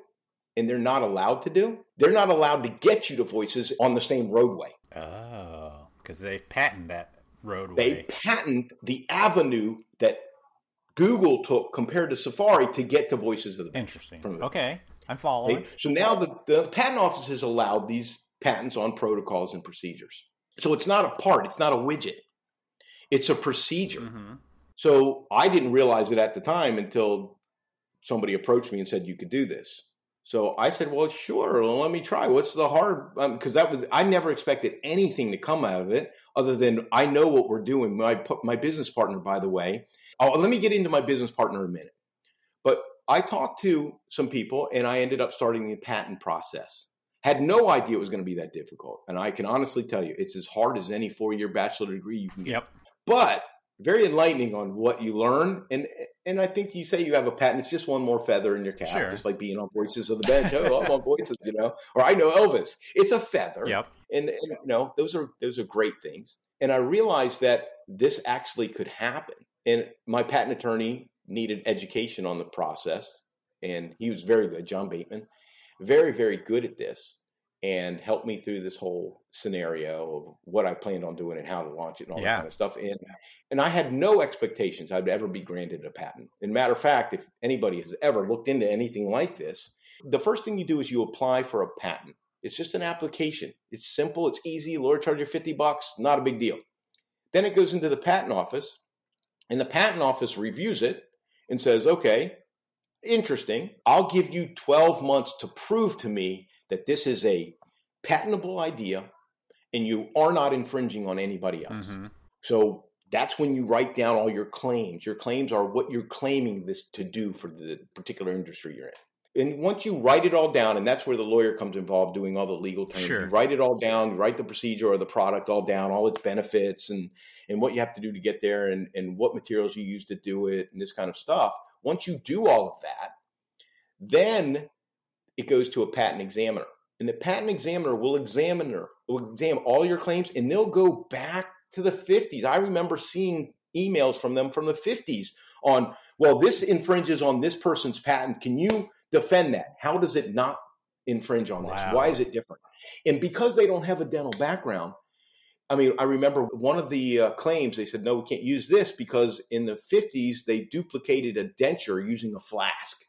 And they're not allowed to do? They're not allowed to get you to voices on the same roadway. Oh, because they patent that roadway. They patent the avenue that Google took compared to Safari to get to voices of the bench. Interesting. Okay, I'm following. So now the, the patent office has allowed these patents on protocols and procedures. So it's not a part, it's not a widget. It's a procedure. Mm-hmm. So I didn't realize it at the time until somebody approached me and said you could do this. So I said, "Well, sure. Well, let me try. What's the hard?" Because that was I never expected anything to come out of it other than I know what we're doing. My my business partner, by the way. Oh, let me get into my business partner in a minute. But I talked to some people and I ended up starting the patent process. Had no idea it was going to be that difficult, and I can honestly tell you, it's as hard as any four year bachelor degree you can get Yep. but very enlightening on what you learn. And and I think you say you have a patent. It's just one more feather in your cap, Sure. just like being on Voices of the Bench. Oh, I'm on Voices, you know, or I know Elvis. It's a feather. Yep. And, and you know, those are those are great things. And I realized that this actually could happen. And my patent attorney needed education on the process, and he was very good, John Bateman, very very good at this and helped me through this whole scenario of what I planned on doing and how to launch it and all Yeah. that kind of stuff. And and I had no expectations I'd ever be granted a patent. And matter of fact, if anybody has ever looked into anything like this, the first thing you do is you apply for a patent. It's just an application. It's simple, it's easy. Lawyer charge you 50 bucks, not a big deal. Then it goes into the patent office, and the patent office reviews it and says, okay, interesting. I'll give you 12 months to prove to me that this is a patentable idea and you are not infringing on anybody else. hmm So that's when you write down all your claims. Your claims are what you're claiming this to do for the particular industry you're in. And once you write it all down, and that's where the lawyer comes involved doing all the legal terms. Sure. You write it all down, you write the procedure or the product all down, all its benefits and and what you have to do to get there and, and what materials you use to do it and this kind of stuff. Once you do all of that, then it goes to a patent examiner. And the patent examiner will examine will examine all your claims and they'll go back to the 50s. I remember seeing emails from them from the 50s on, well, this infringes on this person's patent. Can you defend that? How does it not infringe on Wow. this? Why is it different? And because they don't have a dental background, I mean, I remember one of the uh, claims they said, no, we can't use this because in the 50s they duplicated a denture using a flask,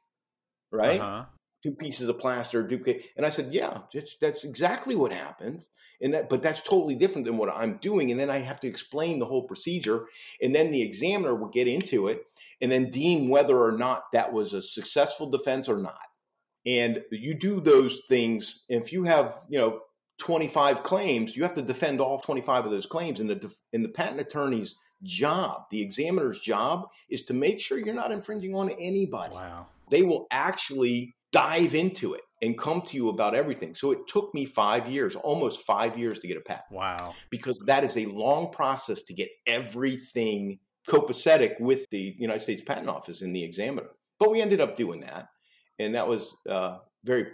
right? Uh-huh. two pieces of plaster duplicate and i said yeah that's, that's exactly what happened and that but that's totally different than what i'm doing and then i have to explain the whole procedure and then the examiner will get into it and then deem whether or not that was a successful defense or not And you do those things. If you have, you know, 25 claims, you have to defend all 25 of those claims. And the, and the patent attorney's job, the examiner's job, is to make sure you're not infringing on anybody. Wow. They will actually dive into it and come to you about everything. So it took me five years, almost five years to get a patent. Wow. Because that is a long process to get everything copacetic with the United States Patent Office and the examiner. But we ended up doing that. And that was a very,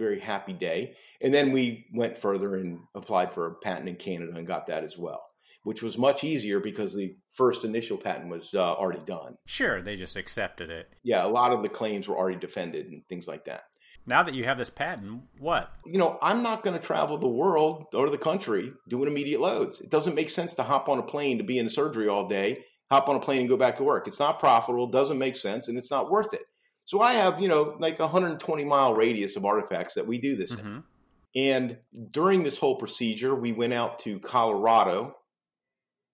very happy day. And then we went further and applied for a patent in Canada and got that as well which was much easier because the first initial patent was uh, already done. Sure, they just accepted it. Yeah, a lot of the claims were already defended and things like that. Now that you have this patent, what? You know, I'm not going to travel the world or the country doing immediate loads. It doesn't make sense to hop on a plane to be in surgery all day, hop on a plane and go back to work. It's not profitable, doesn't make sense, and it's not worth it. So I have, you know, like a 120 mile radius of artifacts that we do this mm-hmm. in. And during this whole procedure, we went out to Colorado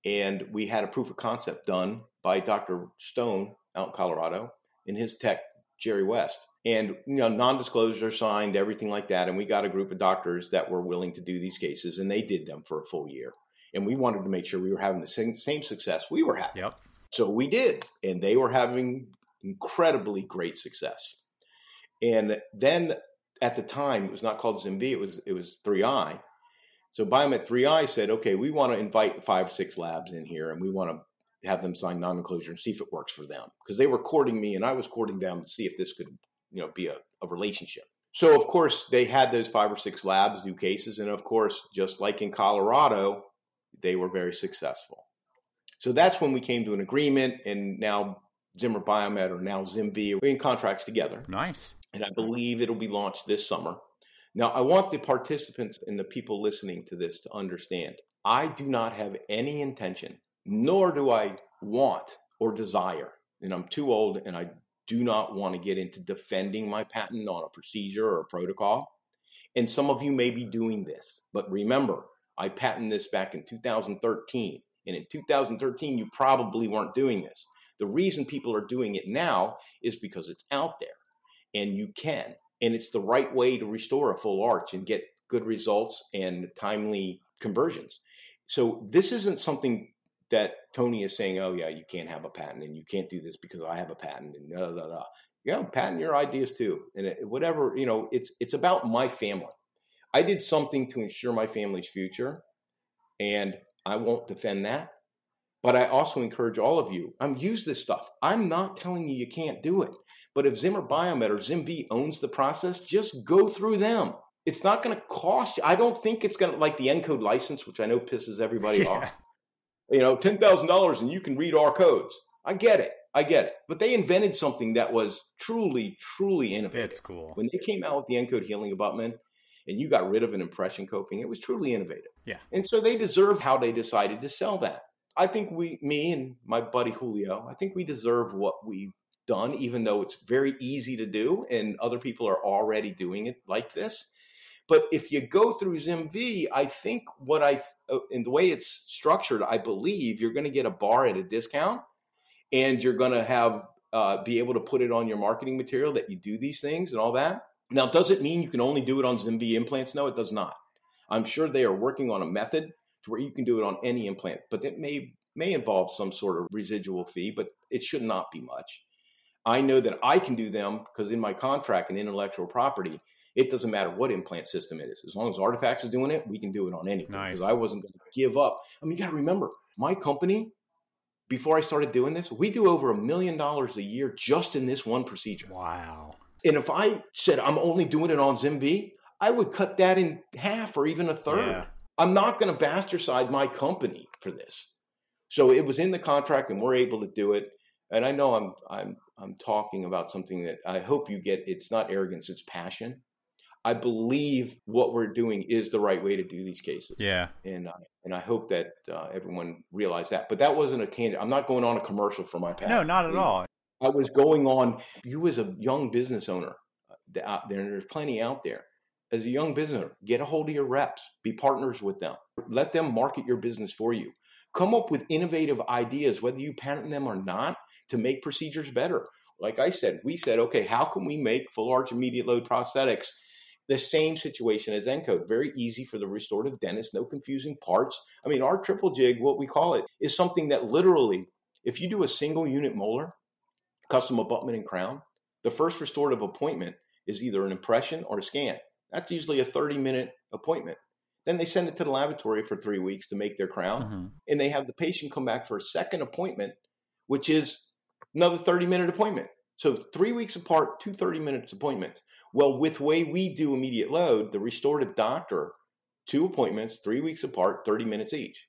and we had a proof of concept done by Dr. Stone out in Colorado and his tech, Jerry West. And you know, non-disclosure signed, everything like that. And we got a group of doctors that were willing to do these cases, and they did them for a full year. And we wanted to make sure we were having the same, same success we were having. Yep. So we did, and they were having incredibly great success. And then at the time, it was not called ZimVie; it was it was 3i, so Biomet 3i said, okay, we want to invite five, or six labs in here and we want to have them sign non-enclosure and see if it works for them. Because they were courting me and I was courting them to see if this could, you know, be a, a relationship. So of course they had those five or six labs do cases. And of course, just like in Colorado, they were very successful. So that's when we came to an agreement and now Zimmer Biomet or now ZimVie, we're in contracts together. Nice. And I believe it'll be launched this summer. Now, I want the participants and the people listening to this to understand I do not have any intention, nor do I want or desire, and I'm too old and I do not want to get into defending my patent on a procedure or a protocol. And some of you may be doing this, but remember, I patented this back in 2013. And in 2013, you probably weren't doing this. The reason people are doing it now is because it's out there and you can and it's the right way to restore a full arch and get good results and timely conversions. So this isn't something that Tony is saying, "Oh yeah, you can't have a patent and you can't do this because I have a patent." And da da da. Yeah, patent your ideas too, and whatever you know. It's it's about my family. I did something to ensure my family's future, and I won't defend that. But I also encourage all of you. I'm use this stuff. I'm not telling you you can't do it. But if Zimmer Biomet or ZimVie owns the process, just go through them. It's not going to cost you. I don't think it's going to like the ENCODE license, which I know pisses everybody yeah. off. You know, ten thousand dollars and you can read our codes. I get it. I get it. But they invented something that was truly, truly innovative. It's cool. When they came out with the ENCODE healing abutment and you got rid of an impression coping, it was truly innovative. Yeah. And so they deserve how they decided to sell that. I think we, me and my buddy Julio, I think we deserve what we've done, even though it's very easy to do and other people are already doing it like this. But if you go through ZimVie, I think what I, uh, in the way it's structured, I believe you're going to get a bar at a discount and you're going to have, uh, be able to put it on your marketing material that you do these things and all that. Now, does it mean you can only do it on ZimVie implants? No, it does not. I'm sure they are working on a method to where you can do it on any implant, but that may may involve some sort of residual fee, but it should not be much. I know that I can do them because in my contract and intellectual property, it doesn't matter what implant system it is. As long as Artifacts is doing it, we can do it on anything. Because nice. I wasn't going to give up. I mean, you got to remember, my company, before I started doing this, we do over a million dollars a year just in this one procedure. Wow. And if I said I'm only doing it on ZimVie, I would cut that in half or even a third. Yeah. I'm not going to bastardize my company for this. So it was in the contract and we're able to do it. And I know I'm I'm I'm talking about something that I hope you get. It's not arrogance, it's passion. I believe what we're doing is the right way to do these cases. Yeah, and uh, and I hope that uh, everyone realized that. But that wasn't a tangent. I'm not going on a commercial for my patent. No, not at all. I was going on. You as a young business owner, uh, there, there's plenty out there. As a young business owner, get a hold of your reps. Be partners with them. Let them market your business for you. Come up with innovative ideas, whether you patent them or not to make procedures better. like I said, we said, okay, how can we make full arch immediate load prosthetics the same situation as Encode? Very easy for the restorative dentist, no confusing parts. I mean, our triple jig, what we call it, is something that literally, if you do a single unit molar, custom abutment and crown, the first restorative appointment is either an impression or a scan. That's usually a 30 minute appointment. Then they send it to the laboratory for three weeks to make their crown, Mm-hmm. and they have the patient come back for a second appointment, which is another 30 minute appointment. So three weeks apart, two 30 minutes appointments. Well, with way we do immediate load, the restorative doctor, two appointments, three weeks apart, 30 minutes each.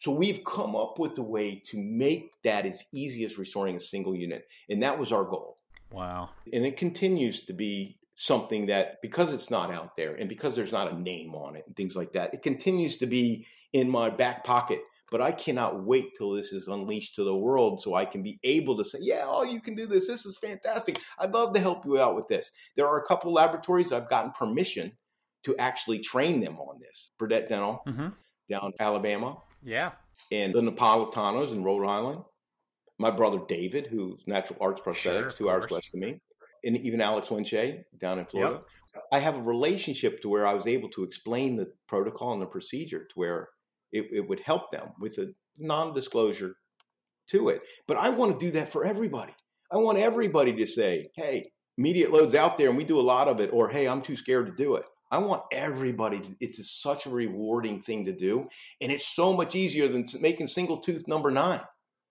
So we've come up with a way to make that as easy as restoring a single unit. And that was our goal. Wow. And it continues to be something that because it's not out there and because there's not a name on it and things like that, it continues to be in my back pocket. But I cannot wait till this is unleashed to the world so I can be able to say, yeah, oh, you can do this. This is fantastic. I'd love to help you out with this. There are a couple laboratories I've gotten permission to actually train them on this. Burdett Dental Mm-hmm. down in Alabama Yeah. and the Napolitanos in Rhode Island. My brother David, who's natural arts prosthetics, Sure, two hours west of me, and even Alex Winche down in Florida. I have a relationship to where I was able to explain the protocol and the procedure to where it, it would help them with a non-disclosure to it. But I want to do that for everybody. I want everybody to say, "Hey, immediate loads out there, and we do a lot of it," or "Hey, I'm too scared to do it." I want everybody. To, it's a, such a rewarding thing to do, and it's so much easier than making single tooth number nine.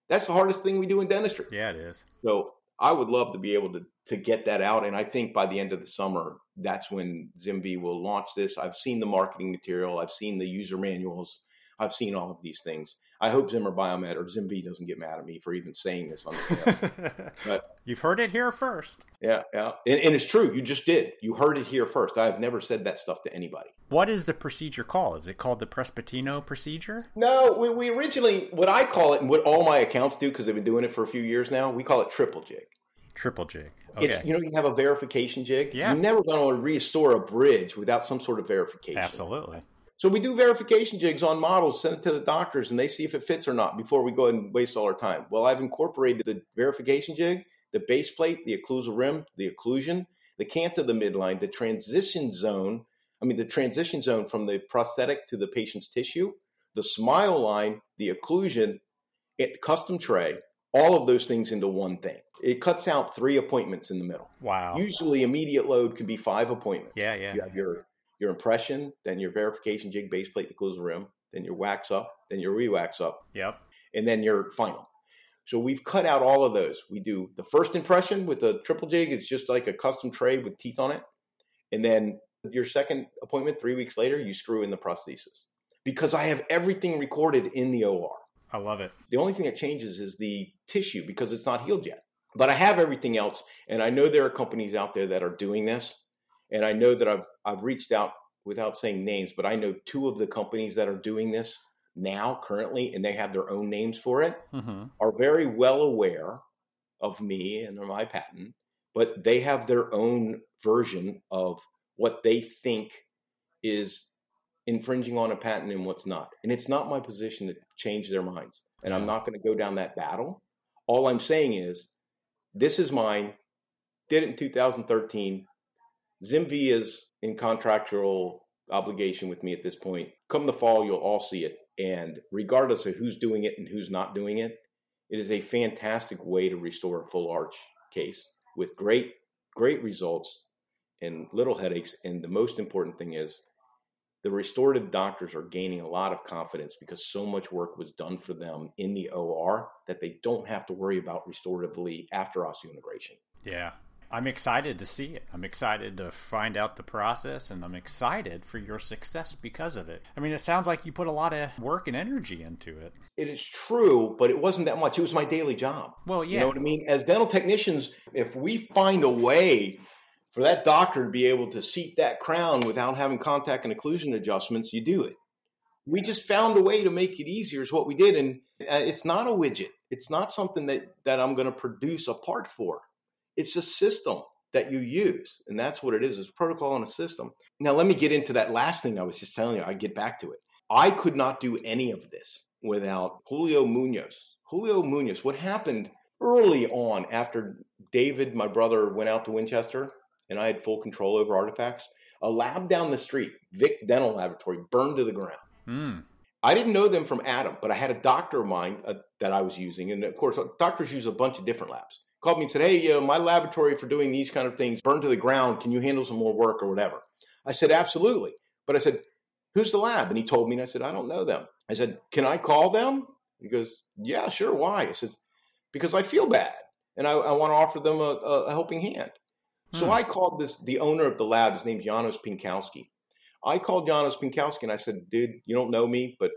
That's the hardest thing we do in dentistry. Yeah, it is. So I would love to be able to to get that out, and I think by the end of the summer, that's when ZimVie will launch this. I've seen the marketing material, I've seen the user manuals, I've seen all of these things. I hope Zimmer Biomet or ZimVie doesn't get mad at me for even saying this on the show. But- You've heard it here first. yeah, yeah, and, and it's true. You just did. You heard it here first. I've never said that stuff to anybody. What is the procedure called? Is it called the Prestipino procedure? No, we, we originally what I call it, and what all my accounts do because they've been doing it for a few years now. We call it triple jig. Triple jig. It's Okay. you know you have a verification jig. Yeah. You're never going to restore a bridge without some sort of verification. Absolutely. So we do verification jigs on models, send it to the doctors, and they see if it fits or not before we go ahead and waste all our time. Well, I've incorporated the verification jig, the base plate, the occlusal rim, the occlusion, the cant of the midline, the transition zone. I mean, the transition zone from the prosthetic to the patient's tissue, the smile line, the occlusion, it, custom tray, all of those things into one thing. It cuts out three appointments in the middle. Wow. Usually, immediate load can be five appointments. Yeah, yeah. You have your your impression, then your verification jig, base plate, occlusal rim, then your wax up, then your re-wax up, Yep. and then your final. So we've cut out all of those. We do the first impression with the triple jig. It's just like a custom tray with teeth on it, and then your second appointment three weeks later, you screw in the prosthesis because I have everything recorded in the OR. I love it. The only thing that changes is the tissue because it's not healed yet. But I have everything else, and I know there are companies out there that are doing this, and I know that I've I've reached out without saying names, but I know two of the companies that are doing this now currently, and they have their own names for it, hmm are very well aware of me and my patent, but they have their own version of what they think is infringing on a patent and what's not. And it's not my position to change their minds. And I'm not going to go down that battle. All I'm saying is this is mine. Did it in 2013. ZimVie is in contractual obligation with me at this point. Come the fall, you'll all see it. And regardless of who's doing it and who's not doing it, it is a fantastic way to restore a full arch case with great, great results and little headaches. And the most important thing is the restorative doctors are gaining a lot of confidence because so much work was done for them in the OR that they don't have to worry about restoratively after osseointegration. Yeah. I'm excited to see it. I'm excited to find out the process, and I'm excited for your success because of it. I mean, it sounds like you put a lot of work and energy into it. It is true, but it wasn't that much. It was my daily job. Well, yeah. You know what I mean? As dental technicians, if we find a way for that doctor to be able to seat that crown without having contact and occlusion adjustments, you do it. We just found a way to make it easier, is what we did. And uh, it's not a widget, it's not something that, that I'm going to produce a part for. It's a system that you use. And that's what it is. It's a protocol and a system. Now, let me get into that last thing I was just telling you. I get back to it. I could not do any of this without Julio Munoz. Julio Munoz, what happened early on after David, my brother, went out to Winchester and I had full control over artifacts. A lab down the street, Vic Dental Laboratory, burned to the ground. Mm. I didn't know them from Adam, but I had a doctor of mine uh, that I was using. And of course, doctors use a bunch of different labs. Called me and said, Hey, you know, my laboratory for doing these kind of things burned to the ground. Can you handle some more work or whatever? I said, Absolutely. But I said, Who's the lab? And he told me, and I said, I don't know them. I said, Can I call them? He goes, Yeah, sure. Why? I said, Because I feel bad and I, I want to offer them a, a helping hand. So Hmm. I called this the owner of the lab. His name's Janos Pinkowski. I called Janos Pinkowski and I said, "Dude, you don't know me, but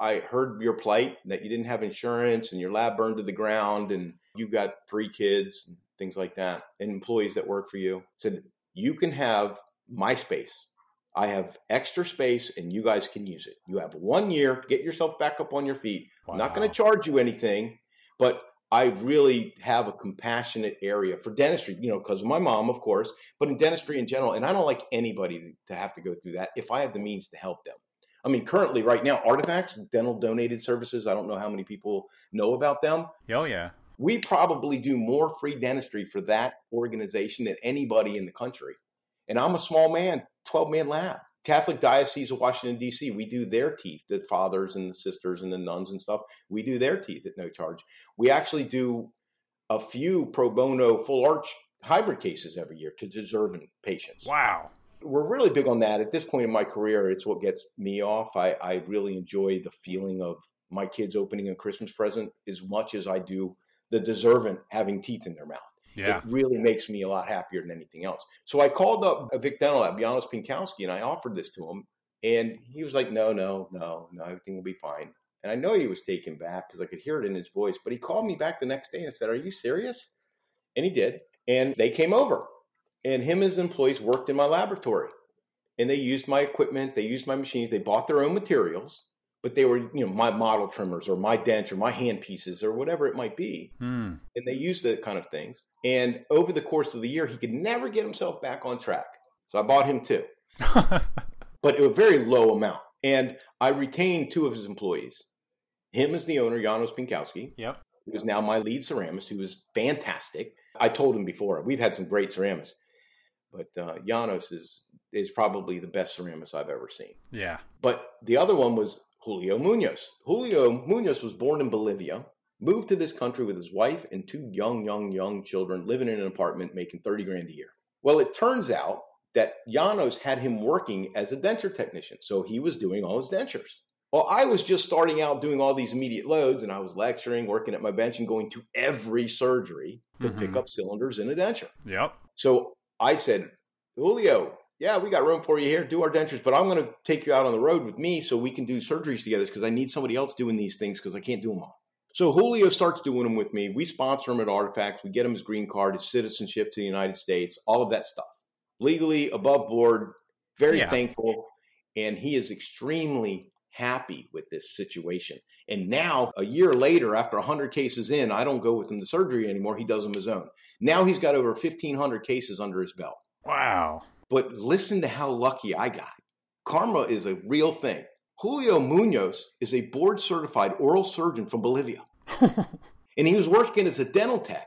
I heard your plight that you didn't have insurance and your lab burned to the ground and you got three kids and things like that and employees that work for you." Said, "You can have my space. I have extra space and you guys can use it. You have one year to get yourself back up on your feet. I'm not going to charge you anything, but I really have a compassionate area for dentistry, you know, because of my mom, of course, but in dentistry in general. And I don't like anybody to have to go through that if I have the means to help them. I mean, currently, right now, Artifacts, dental donated services, I don't know how many people know about them. Oh yeah. We probably do more free dentistry for that organization than anybody in the country. And I'm a small man, 12 man lab. Catholic Diocese of Washington, D.C., we do their teeth, the fathers and the sisters and the nuns and stuff. We do their teeth at no charge. We actually do a few pro bono full arch hybrid cases every year to deserving patients. Wow. We're really big on that. At this point in my career, it's what gets me off. I, I really enjoy the feeling of my kids opening a Christmas present as much as I do the deserving having teeth in their mouth. Yeah. It really makes me a lot happier than anything else. So I called up Vic Dental Lab, Janos Pinkowski, and I offered this to him. And he was like, no, no, no, no, everything will be fine. And I know he was taken back because I could hear it in his voice. But he called me back the next day and said, Are you serious? And he did. And they came over. And him and his employees worked in my laboratory. And they used my equipment, they used my machines, they bought their own materials, but they were, you know, my model trimmers or my dent or my hand pieces or whatever it might be Hmm. and they used that kind of things. And over the course of the year, he could never get himself back on track. So I bought him too, but a very low amount. And I retained two of his employees. Him as the owner, Janos Pinkowski, yep. who is now my lead ceramist, who was fantastic. I told him before, we've had some great ceramists, but uh, Janos is, is probably the best ceramist I've ever seen. Yeah. But the other one was Julio Munoz. Julio Munoz was born in Bolivia, moved to this country with his wife and two young, young, young children, living in an apartment, making 30 grand a year. Well, it turns out that Janos had him working as a denture technician. So he was doing all his dentures. Well, I was just starting out doing all these immediate loads and I was lecturing, working at my bench, and going to every surgery to pick Mhm. up cylinders in a denture. Yep. So I said, Julio, yeah, we got room for you here. Do our dentures, but I'm going to take you out on the road with me so we can do surgeries together because I need somebody else doing these things because I can't do them all. So Julio starts doing them with me. We sponsor him at Artifacts. We get him his green card, his citizenship to the United States, all of that stuff. Legally, above board, very Yeah. thankful. And he is extremely happy with this situation. And now, a year later, after 100 cases in, I don't go with him to surgery anymore. He does them his own. Now he's got over 1,500 cases under his belt. Wow. But listen to how lucky I got. Karma is a real thing. Julio Munoz is a board certified oral surgeon from Bolivia, and he was working as a dental tech,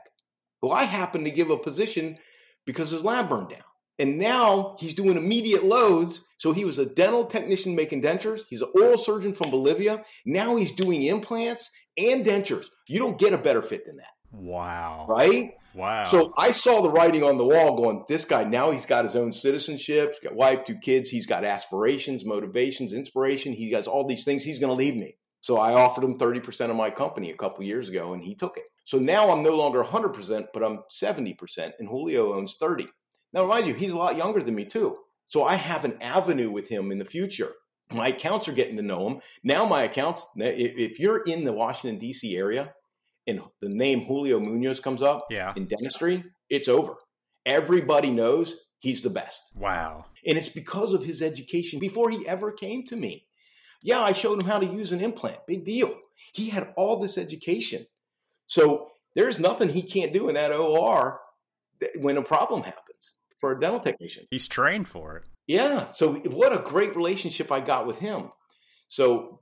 who I happened to give a position because his lab burned down. And now he's doing immediate loads. So he was a dental technician making dentures. He's an oral surgeon from Bolivia. Now he's doing implants and dentures. You don't get a better fit than that, wow. right? Wow. So I saw the writing on the wall going, this guy, now he's got his own citizenship, he's got wife, two kids, he's got aspirations, motivations, inspiration. He has all these things. He's going to leave me. So I offered him 30% of my company a couple years ago and he took it. So now I'm no longer 100%, but I'm 70% and Julio owns 30. Now, mind you, he's a lot younger than me too. So I have an avenue with him in the future. My accounts are getting to know him. Now my accounts, if if you're in the Washington, D.C. area and the name Julio Munoz comes up, yeah. in dentistry, it's over. Everybody knows he's the best. Wow. And it's because of his education before he ever came to me. Yeah, I showed him how to use an implant. Big deal. He had all this education. So there's nothing he can't do in that OR when a problem happens for a dental technician. He's trained for it. Yeah. So what a great relationship I got with him. So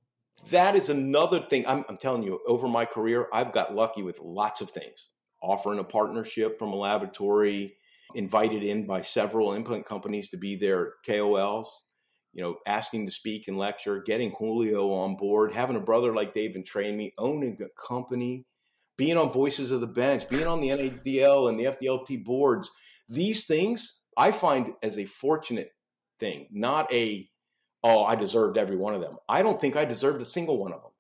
that is another thing. I'm, I'm telling you, over my career, I've got lucky with lots of things. offering a partnership from a laboratory, invited in by several implant companies to be their KOLs, you know, asking to speak and lecture, getting Julio on board, having a brother like Dave and train me, owning a company, being on Voices of the Bench, being on the NADL and the FDLT boards. These things I find as a fortunate thing, not a, oh, I deserved every one of them. I don't think I deserved a single one of them.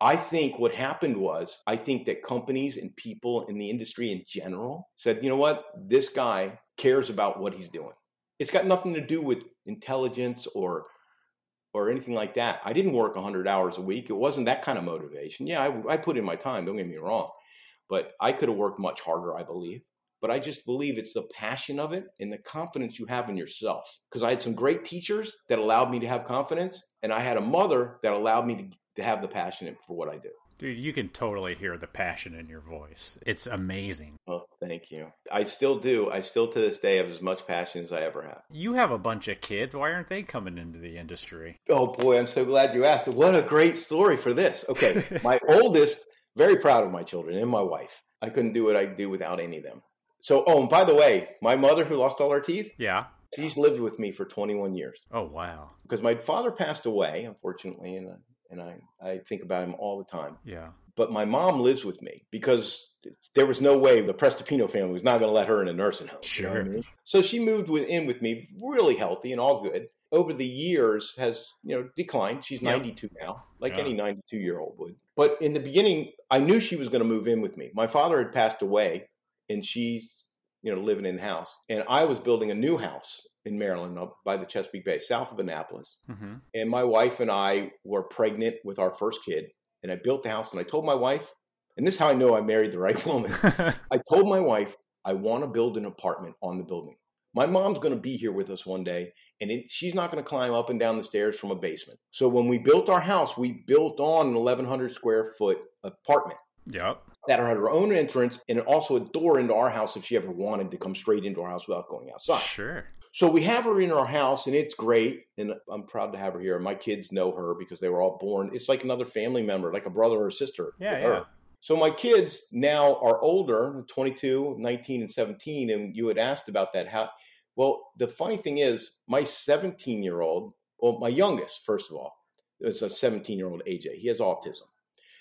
I think what happened was, I think that companies and people in the industry in general said, you know what, this guy cares about what he's doing. It's got nothing to do with intelligence or or anything like that. I didn't work 100 hours a week. It wasn't that kind of motivation. Yeah, I, I put in my time. Don't get me wrong, but I could have worked much harder. I believe. But I just believe it's the passion of it and the confidence you have in yourself. Because I had some great teachers that allowed me to have confidence, and I had a mother that allowed me to to have the passion for what I do. Dude, you can totally hear the passion in your voice. It's amazing. Well, thank you. I still do. I still to this day have as much passion as I ever have. You have a bunch of kids. Why aren't they coming into the industry? Oh boy, I'm so glad you asked. What a great story for this. Okay, my oldest, very proud of my children and my wife. I couldn't do what I do without any of them. So, oh, and by the way, my mother who lost all her teeth, yeah, she's lived with me for 21 years. Oh wow! Because my father passed away, unfortunately, and and I, I think about him all the time. Yeah. But my mom lives with me because there was no way the Prestipino family was not going to let her in a nursing home. Sure. You know I mean? So she moved with, in with me, really healthy and all good. Over the years, has you know declined. She's yep. 92 now, like yeah. any 92 year old would. But in the beginning, I knew she was going to move in with me. My father had passed away, and she's you know living in the house, and I was building a new house in Maryland, up by the Chesapeake Bay, south of Annapolis. Mm-hmm. And my wife and I were pregnant with our first kid. And I built the house and I told my wife, and this is how I know I married the right woman. I told my wife, I want to build an apartment on the building. My mom's going to be here with us one day, and it, she's not going to climb up and down the stairs from a basement. So when we built our house, we built on an 1,100 square foot apartment. Yep. That had her own entrance and also a door into our house if she ever wanted to come straight into our house without going outside. Sure. So we have her in our house and it's great. And I'm proud to have her here. My kids know her because they were all born. It's like another family member, like a brother or a sister. Yeah, yeah. So my kids now are older, 22, 19, and 17. And you had asked about that. How, well, the funny thing is, my 17 year old, well, my youngest, first of all, is a 17 year old AJ. He has autism.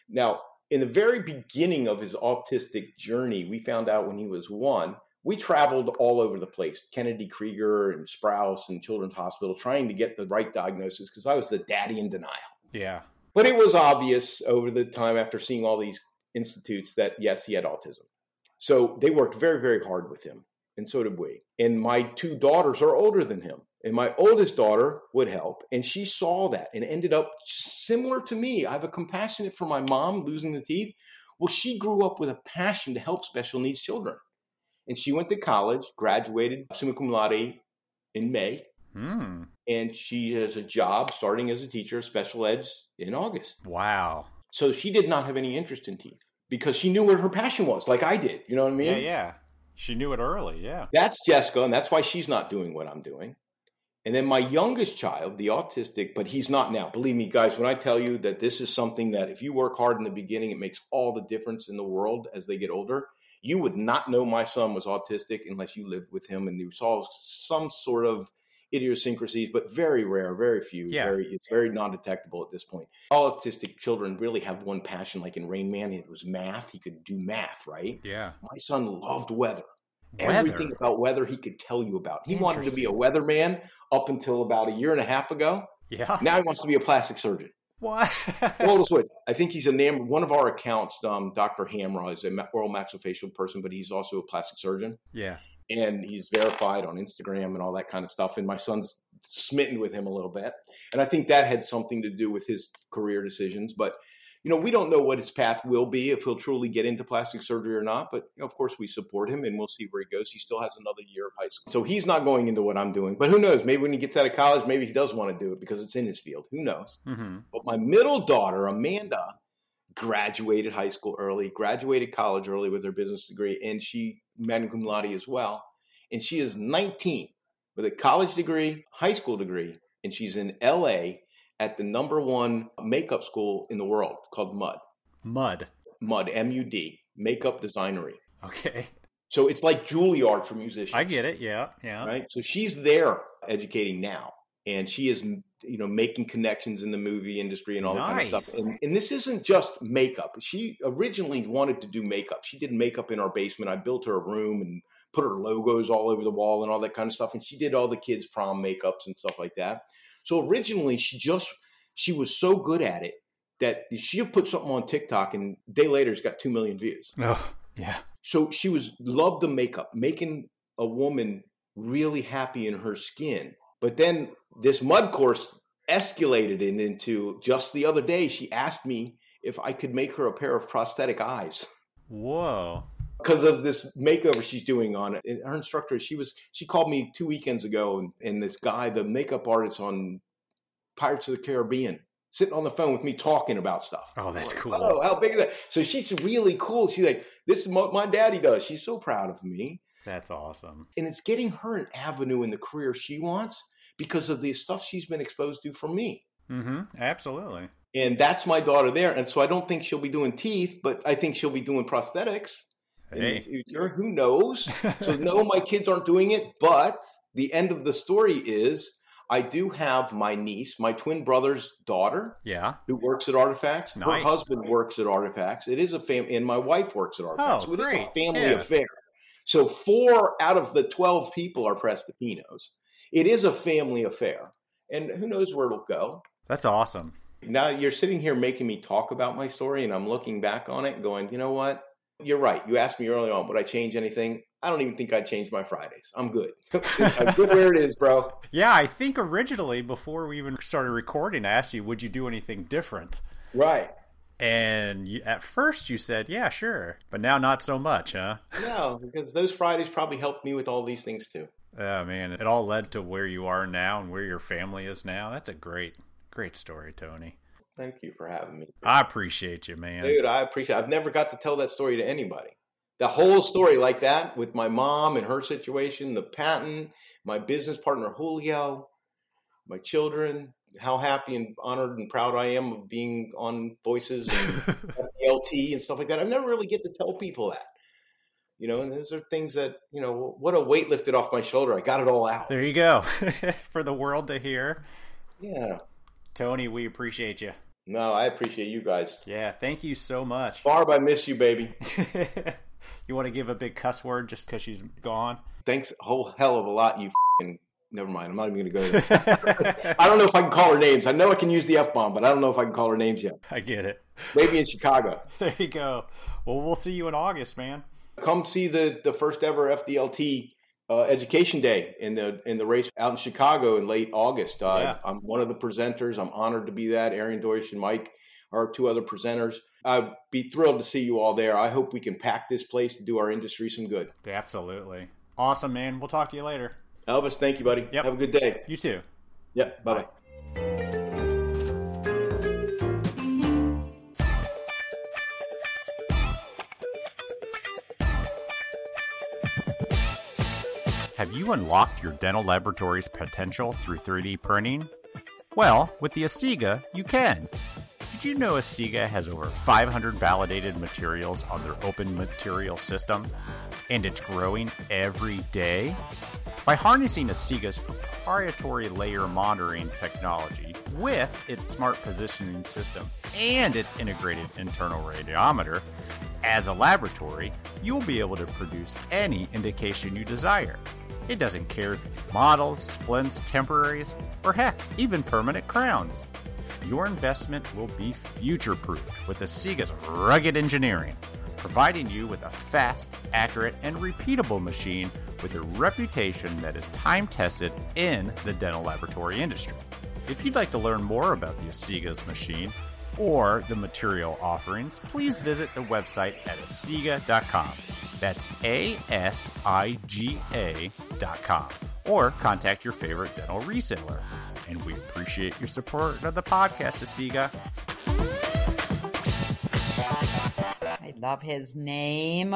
Now, in the very beginning of his autistic journey, we found out when he was one we traveled all over the place Kennedy Krieger and Sprouse and Children's Hospital trying to get the right diagnosis because I was the daddy in denial. Yeah. But it was obvious over the time after seeing all these institutes that yes, he had autism. So they worked very, very hard with him. And so did we. And my two daughters are older than him. And my oldest daughter would help. And she saw that and ended up similar to me. I have a compassionate for my mom losing the teeth. Well, she grew up with a passion to help special needs children and she went to college, graduated summa cum laude in May. Hmm. And she has a job starting as a teacher of special ed in August. Wow. So she did not have any interest in teeth because she knew where her passion was, like I did. You know what I mean? Yeah, yeah. She knew it early. Yeah. That's Jessica, and that's why she's not doing what I'm doing. And then my youngest child, the autistic, but he's not now. Believe me, guys, when I tell you that this is something that if you work hard in the beginning, it makes all the difference in the world as they get older you would not know my son was autistic unless you lived with him and you saw some sort of idiosyncrasies, but very rare, very few. Yeah. Very, it's very non-detectable at this point. All autistic children really have one passion, like in Rain Man, it was math. He could do math, right? Yeah. My son loved weather. Weather. Everything about weather he could tell you about. He wanted to be a weatherman up until about a year and a half ago. Yeah. Now he wants to be a plastic surgeon. What? Switch. I think he's a name. One of our accounts, um, Dr. Hamra, is an oral maxillofacial person, but he's also a plastic surgeon. Yeah. And he's verified on Instagram and all that kind of stuff. And my son's smitten with him a little bit. And I think that had something to do with his career decisions. But you know, we don't know what his path will be if he'll truly get into plastic surgery or not. But you know, of course, we support him, and we'll see where he goes. He still has another year of high school, so he's not going into what I'm doing. But who knows? Maybe when he gets out of college, maybe he does want to do it because it's in his field. Who knows? Mm-hmm. But my middle daughter, Amanda, graduated high school early, graduated college early with her business degree, and she magna cum laude as well. And she is 19 with a college degree, high school degree, and she's in LA at the number one makeup school in the world called Mud. Mud. Mud, M U D, makeup designory. Okay. So it's like Juilliard for musicians. I get it. Yeah. Yeah. Right. So she's there educating now, and she is, you know, making connections in the movie industry and all that kind of stuff. And, and this isn't just makeup. She originally wanted to do makeup. She did makeup in our basement. I built her a room and put her logos all over the wall and all that kind of stuff. And she did all the kids' prom makeups and stuff like that. So originally, she just she was so good at it that she put something on TikTok, and a day later, it's got two million views. Oh, yeah. So she was loved the makeup, making a woman really happy in her skin. But then this mud course escalated it into just the other day. She asked me if I could make her a pair of prosthetic eyes Whoa. Because of this makeover she's doing on it. And her instructor, she was she called me two weekends ago, and, and this guy, the makeup artist on Pirates of the Caribbean, sitting on the phone with me talking about stuff. Oh, that's like, cool. Oh, how big is that? So she's really cool. She's like, this is what my daddy does. She's so proud of me. That's awesome. And it's getting her an avenue in the career she wants because of the stuff she's been exposed to from me. Mm-hmm. Absolutely. And that's my daughter there. And so I don't think she'll be doing teeth, but I think she'll be doing prosthetics in the future. Who knows? So no, my kids aren't doing it. But the end of the story is I do have my niece, my twin brother's daughter, yeah. who works at Artifacts. Her husband works at Artifacts. It is a fam, and my wife works at oh, Artifacts. Oh, so it is great. a family Yeah. affair. So four out of the twelve people are Prestipinos. It is a family affair, and who knows where it'll go. That's awesome. Now you're sitting here making me talk about my story, and I'm looking back on it going, you know what? You're right. You asked me early on, would I change anything? I don't even think I'd change my Fridays. I'm good. I'm uh, good where it is, bro. Yeah, I think originally before we even started recording, I asked you, would you do anything different? Right. And you, at first you said, yeah, sure. But now not so much, huh? No, because those Fridays probably helped me with all these things too. Oh, man. It all led to where you are now and where your family is now. That's a great, great story, Tony. Thank you for having me. I appreciate you, man. Dude, I appreciate I've never got to tell that story to anybody. The whole story like that with my mom and her situation, the patent, my business partner Julio, my children, how happy and honored and proud I am of being on Voices and FLT and stuff like that. I never really get to tell people that. You know, and those are things that, you know, what a weight lifted off my shoulder. I got it all out. there you go. For the world to hear. Yeah. Tony, we appreciate you. No, I appreciate you guys. Yeah, thank you so much. Barb, I miss you, baby. you want to give a big cuss word just because she's gone? Thanks a whole hell of a lot, you fing Never mind. I'm not even going to go there. I don't know if I can call her names. I know I can use the F bomb, but I don't know if I can call her names yet. I get it. Maybe in Chicago. There you go. Well, we'll see you in August, man. Come see the, the first ever FDLT uh, Education Day in the in the race out in Chicago in late August. Uh, Yeah. I'm one of the presenters. I'm honored to be that. Aaron Deutsch and Mike are two other presenters. I'd be thrilled to see you all there. I hope we can pack this place to do our industry some good. Absolutely. Awesome, man. We'll talk to you later. Elvis, thank you, buddy. Yep. Have a good day. You too. Yep. Bye bye. Have you unlocked your dental laboratory's potential through 3D printing? Well, with the Asiga, you can. Did you know Asiga has over 500 validated materials on their open material system? And it's growing every day? By harnessing Asiga's proprietary layer monitoring technology with its smart positioning system and its integrated internal radiometer, as a laboratory, you'll be able to produce any indication you desire. It doesn't care if models, splints, temporaries, or heck, even permanent crowns. Your investment will be future proofed with Asiga's rugged engineering, providing you with a fast, accurate, and repeatable machine with a reputation that is time tested in the dental laboratory industry. If you'd like to learn more about the Asiga's machine or the material offerings, please visit the website at asiga.com. That's A-S-I-G-A dot com. Or contact your favorite dental reseller. And we appreciate your support of the podcast, Asiga. I love his name,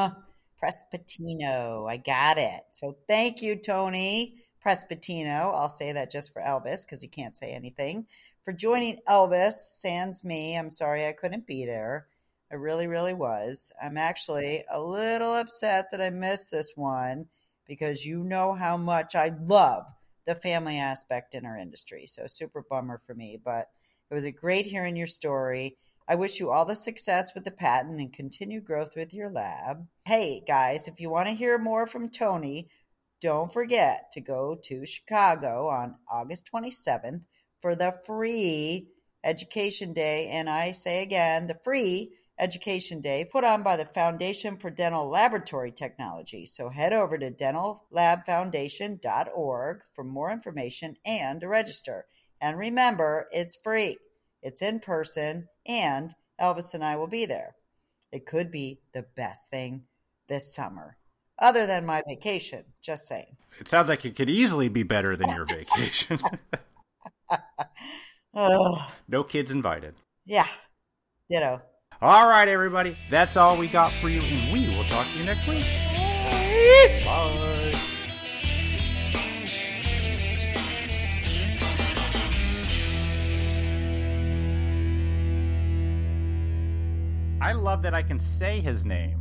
Prespatino. I got it. So thank you, Tony Prespatino. I'll say that just for Elvis because he can't say anything. For joining Elvis, sans me. I'm sorry I couldn't be there. I really, really was. I'm actually a little upset that I missed this one because you know how much I love the family aspect in our industry. So, super bummer for me, but it was a great hearing your story. I wish you all the success with the patent and continued growth with your lab. Hey, guys, if you want to hear more from Tony, don't forget to go to Chicago on August 27th for the free Education Day. And I say again, the free Education Day put on by the Foundation for Dental Laboratory Technology. So head over to dentallabfoundation.org for more information and to register. And remember, it's free, it's in person, and Elvis and I will be there. It could be the best thing this summer, other than my vacation. Just saying. It sounds like it could easily be better than your vacation. oh, no kids invited. yeah, ditto. All right, everybody. That's all we got for you, and we will talk to you next week. Bye. I love that I can say his name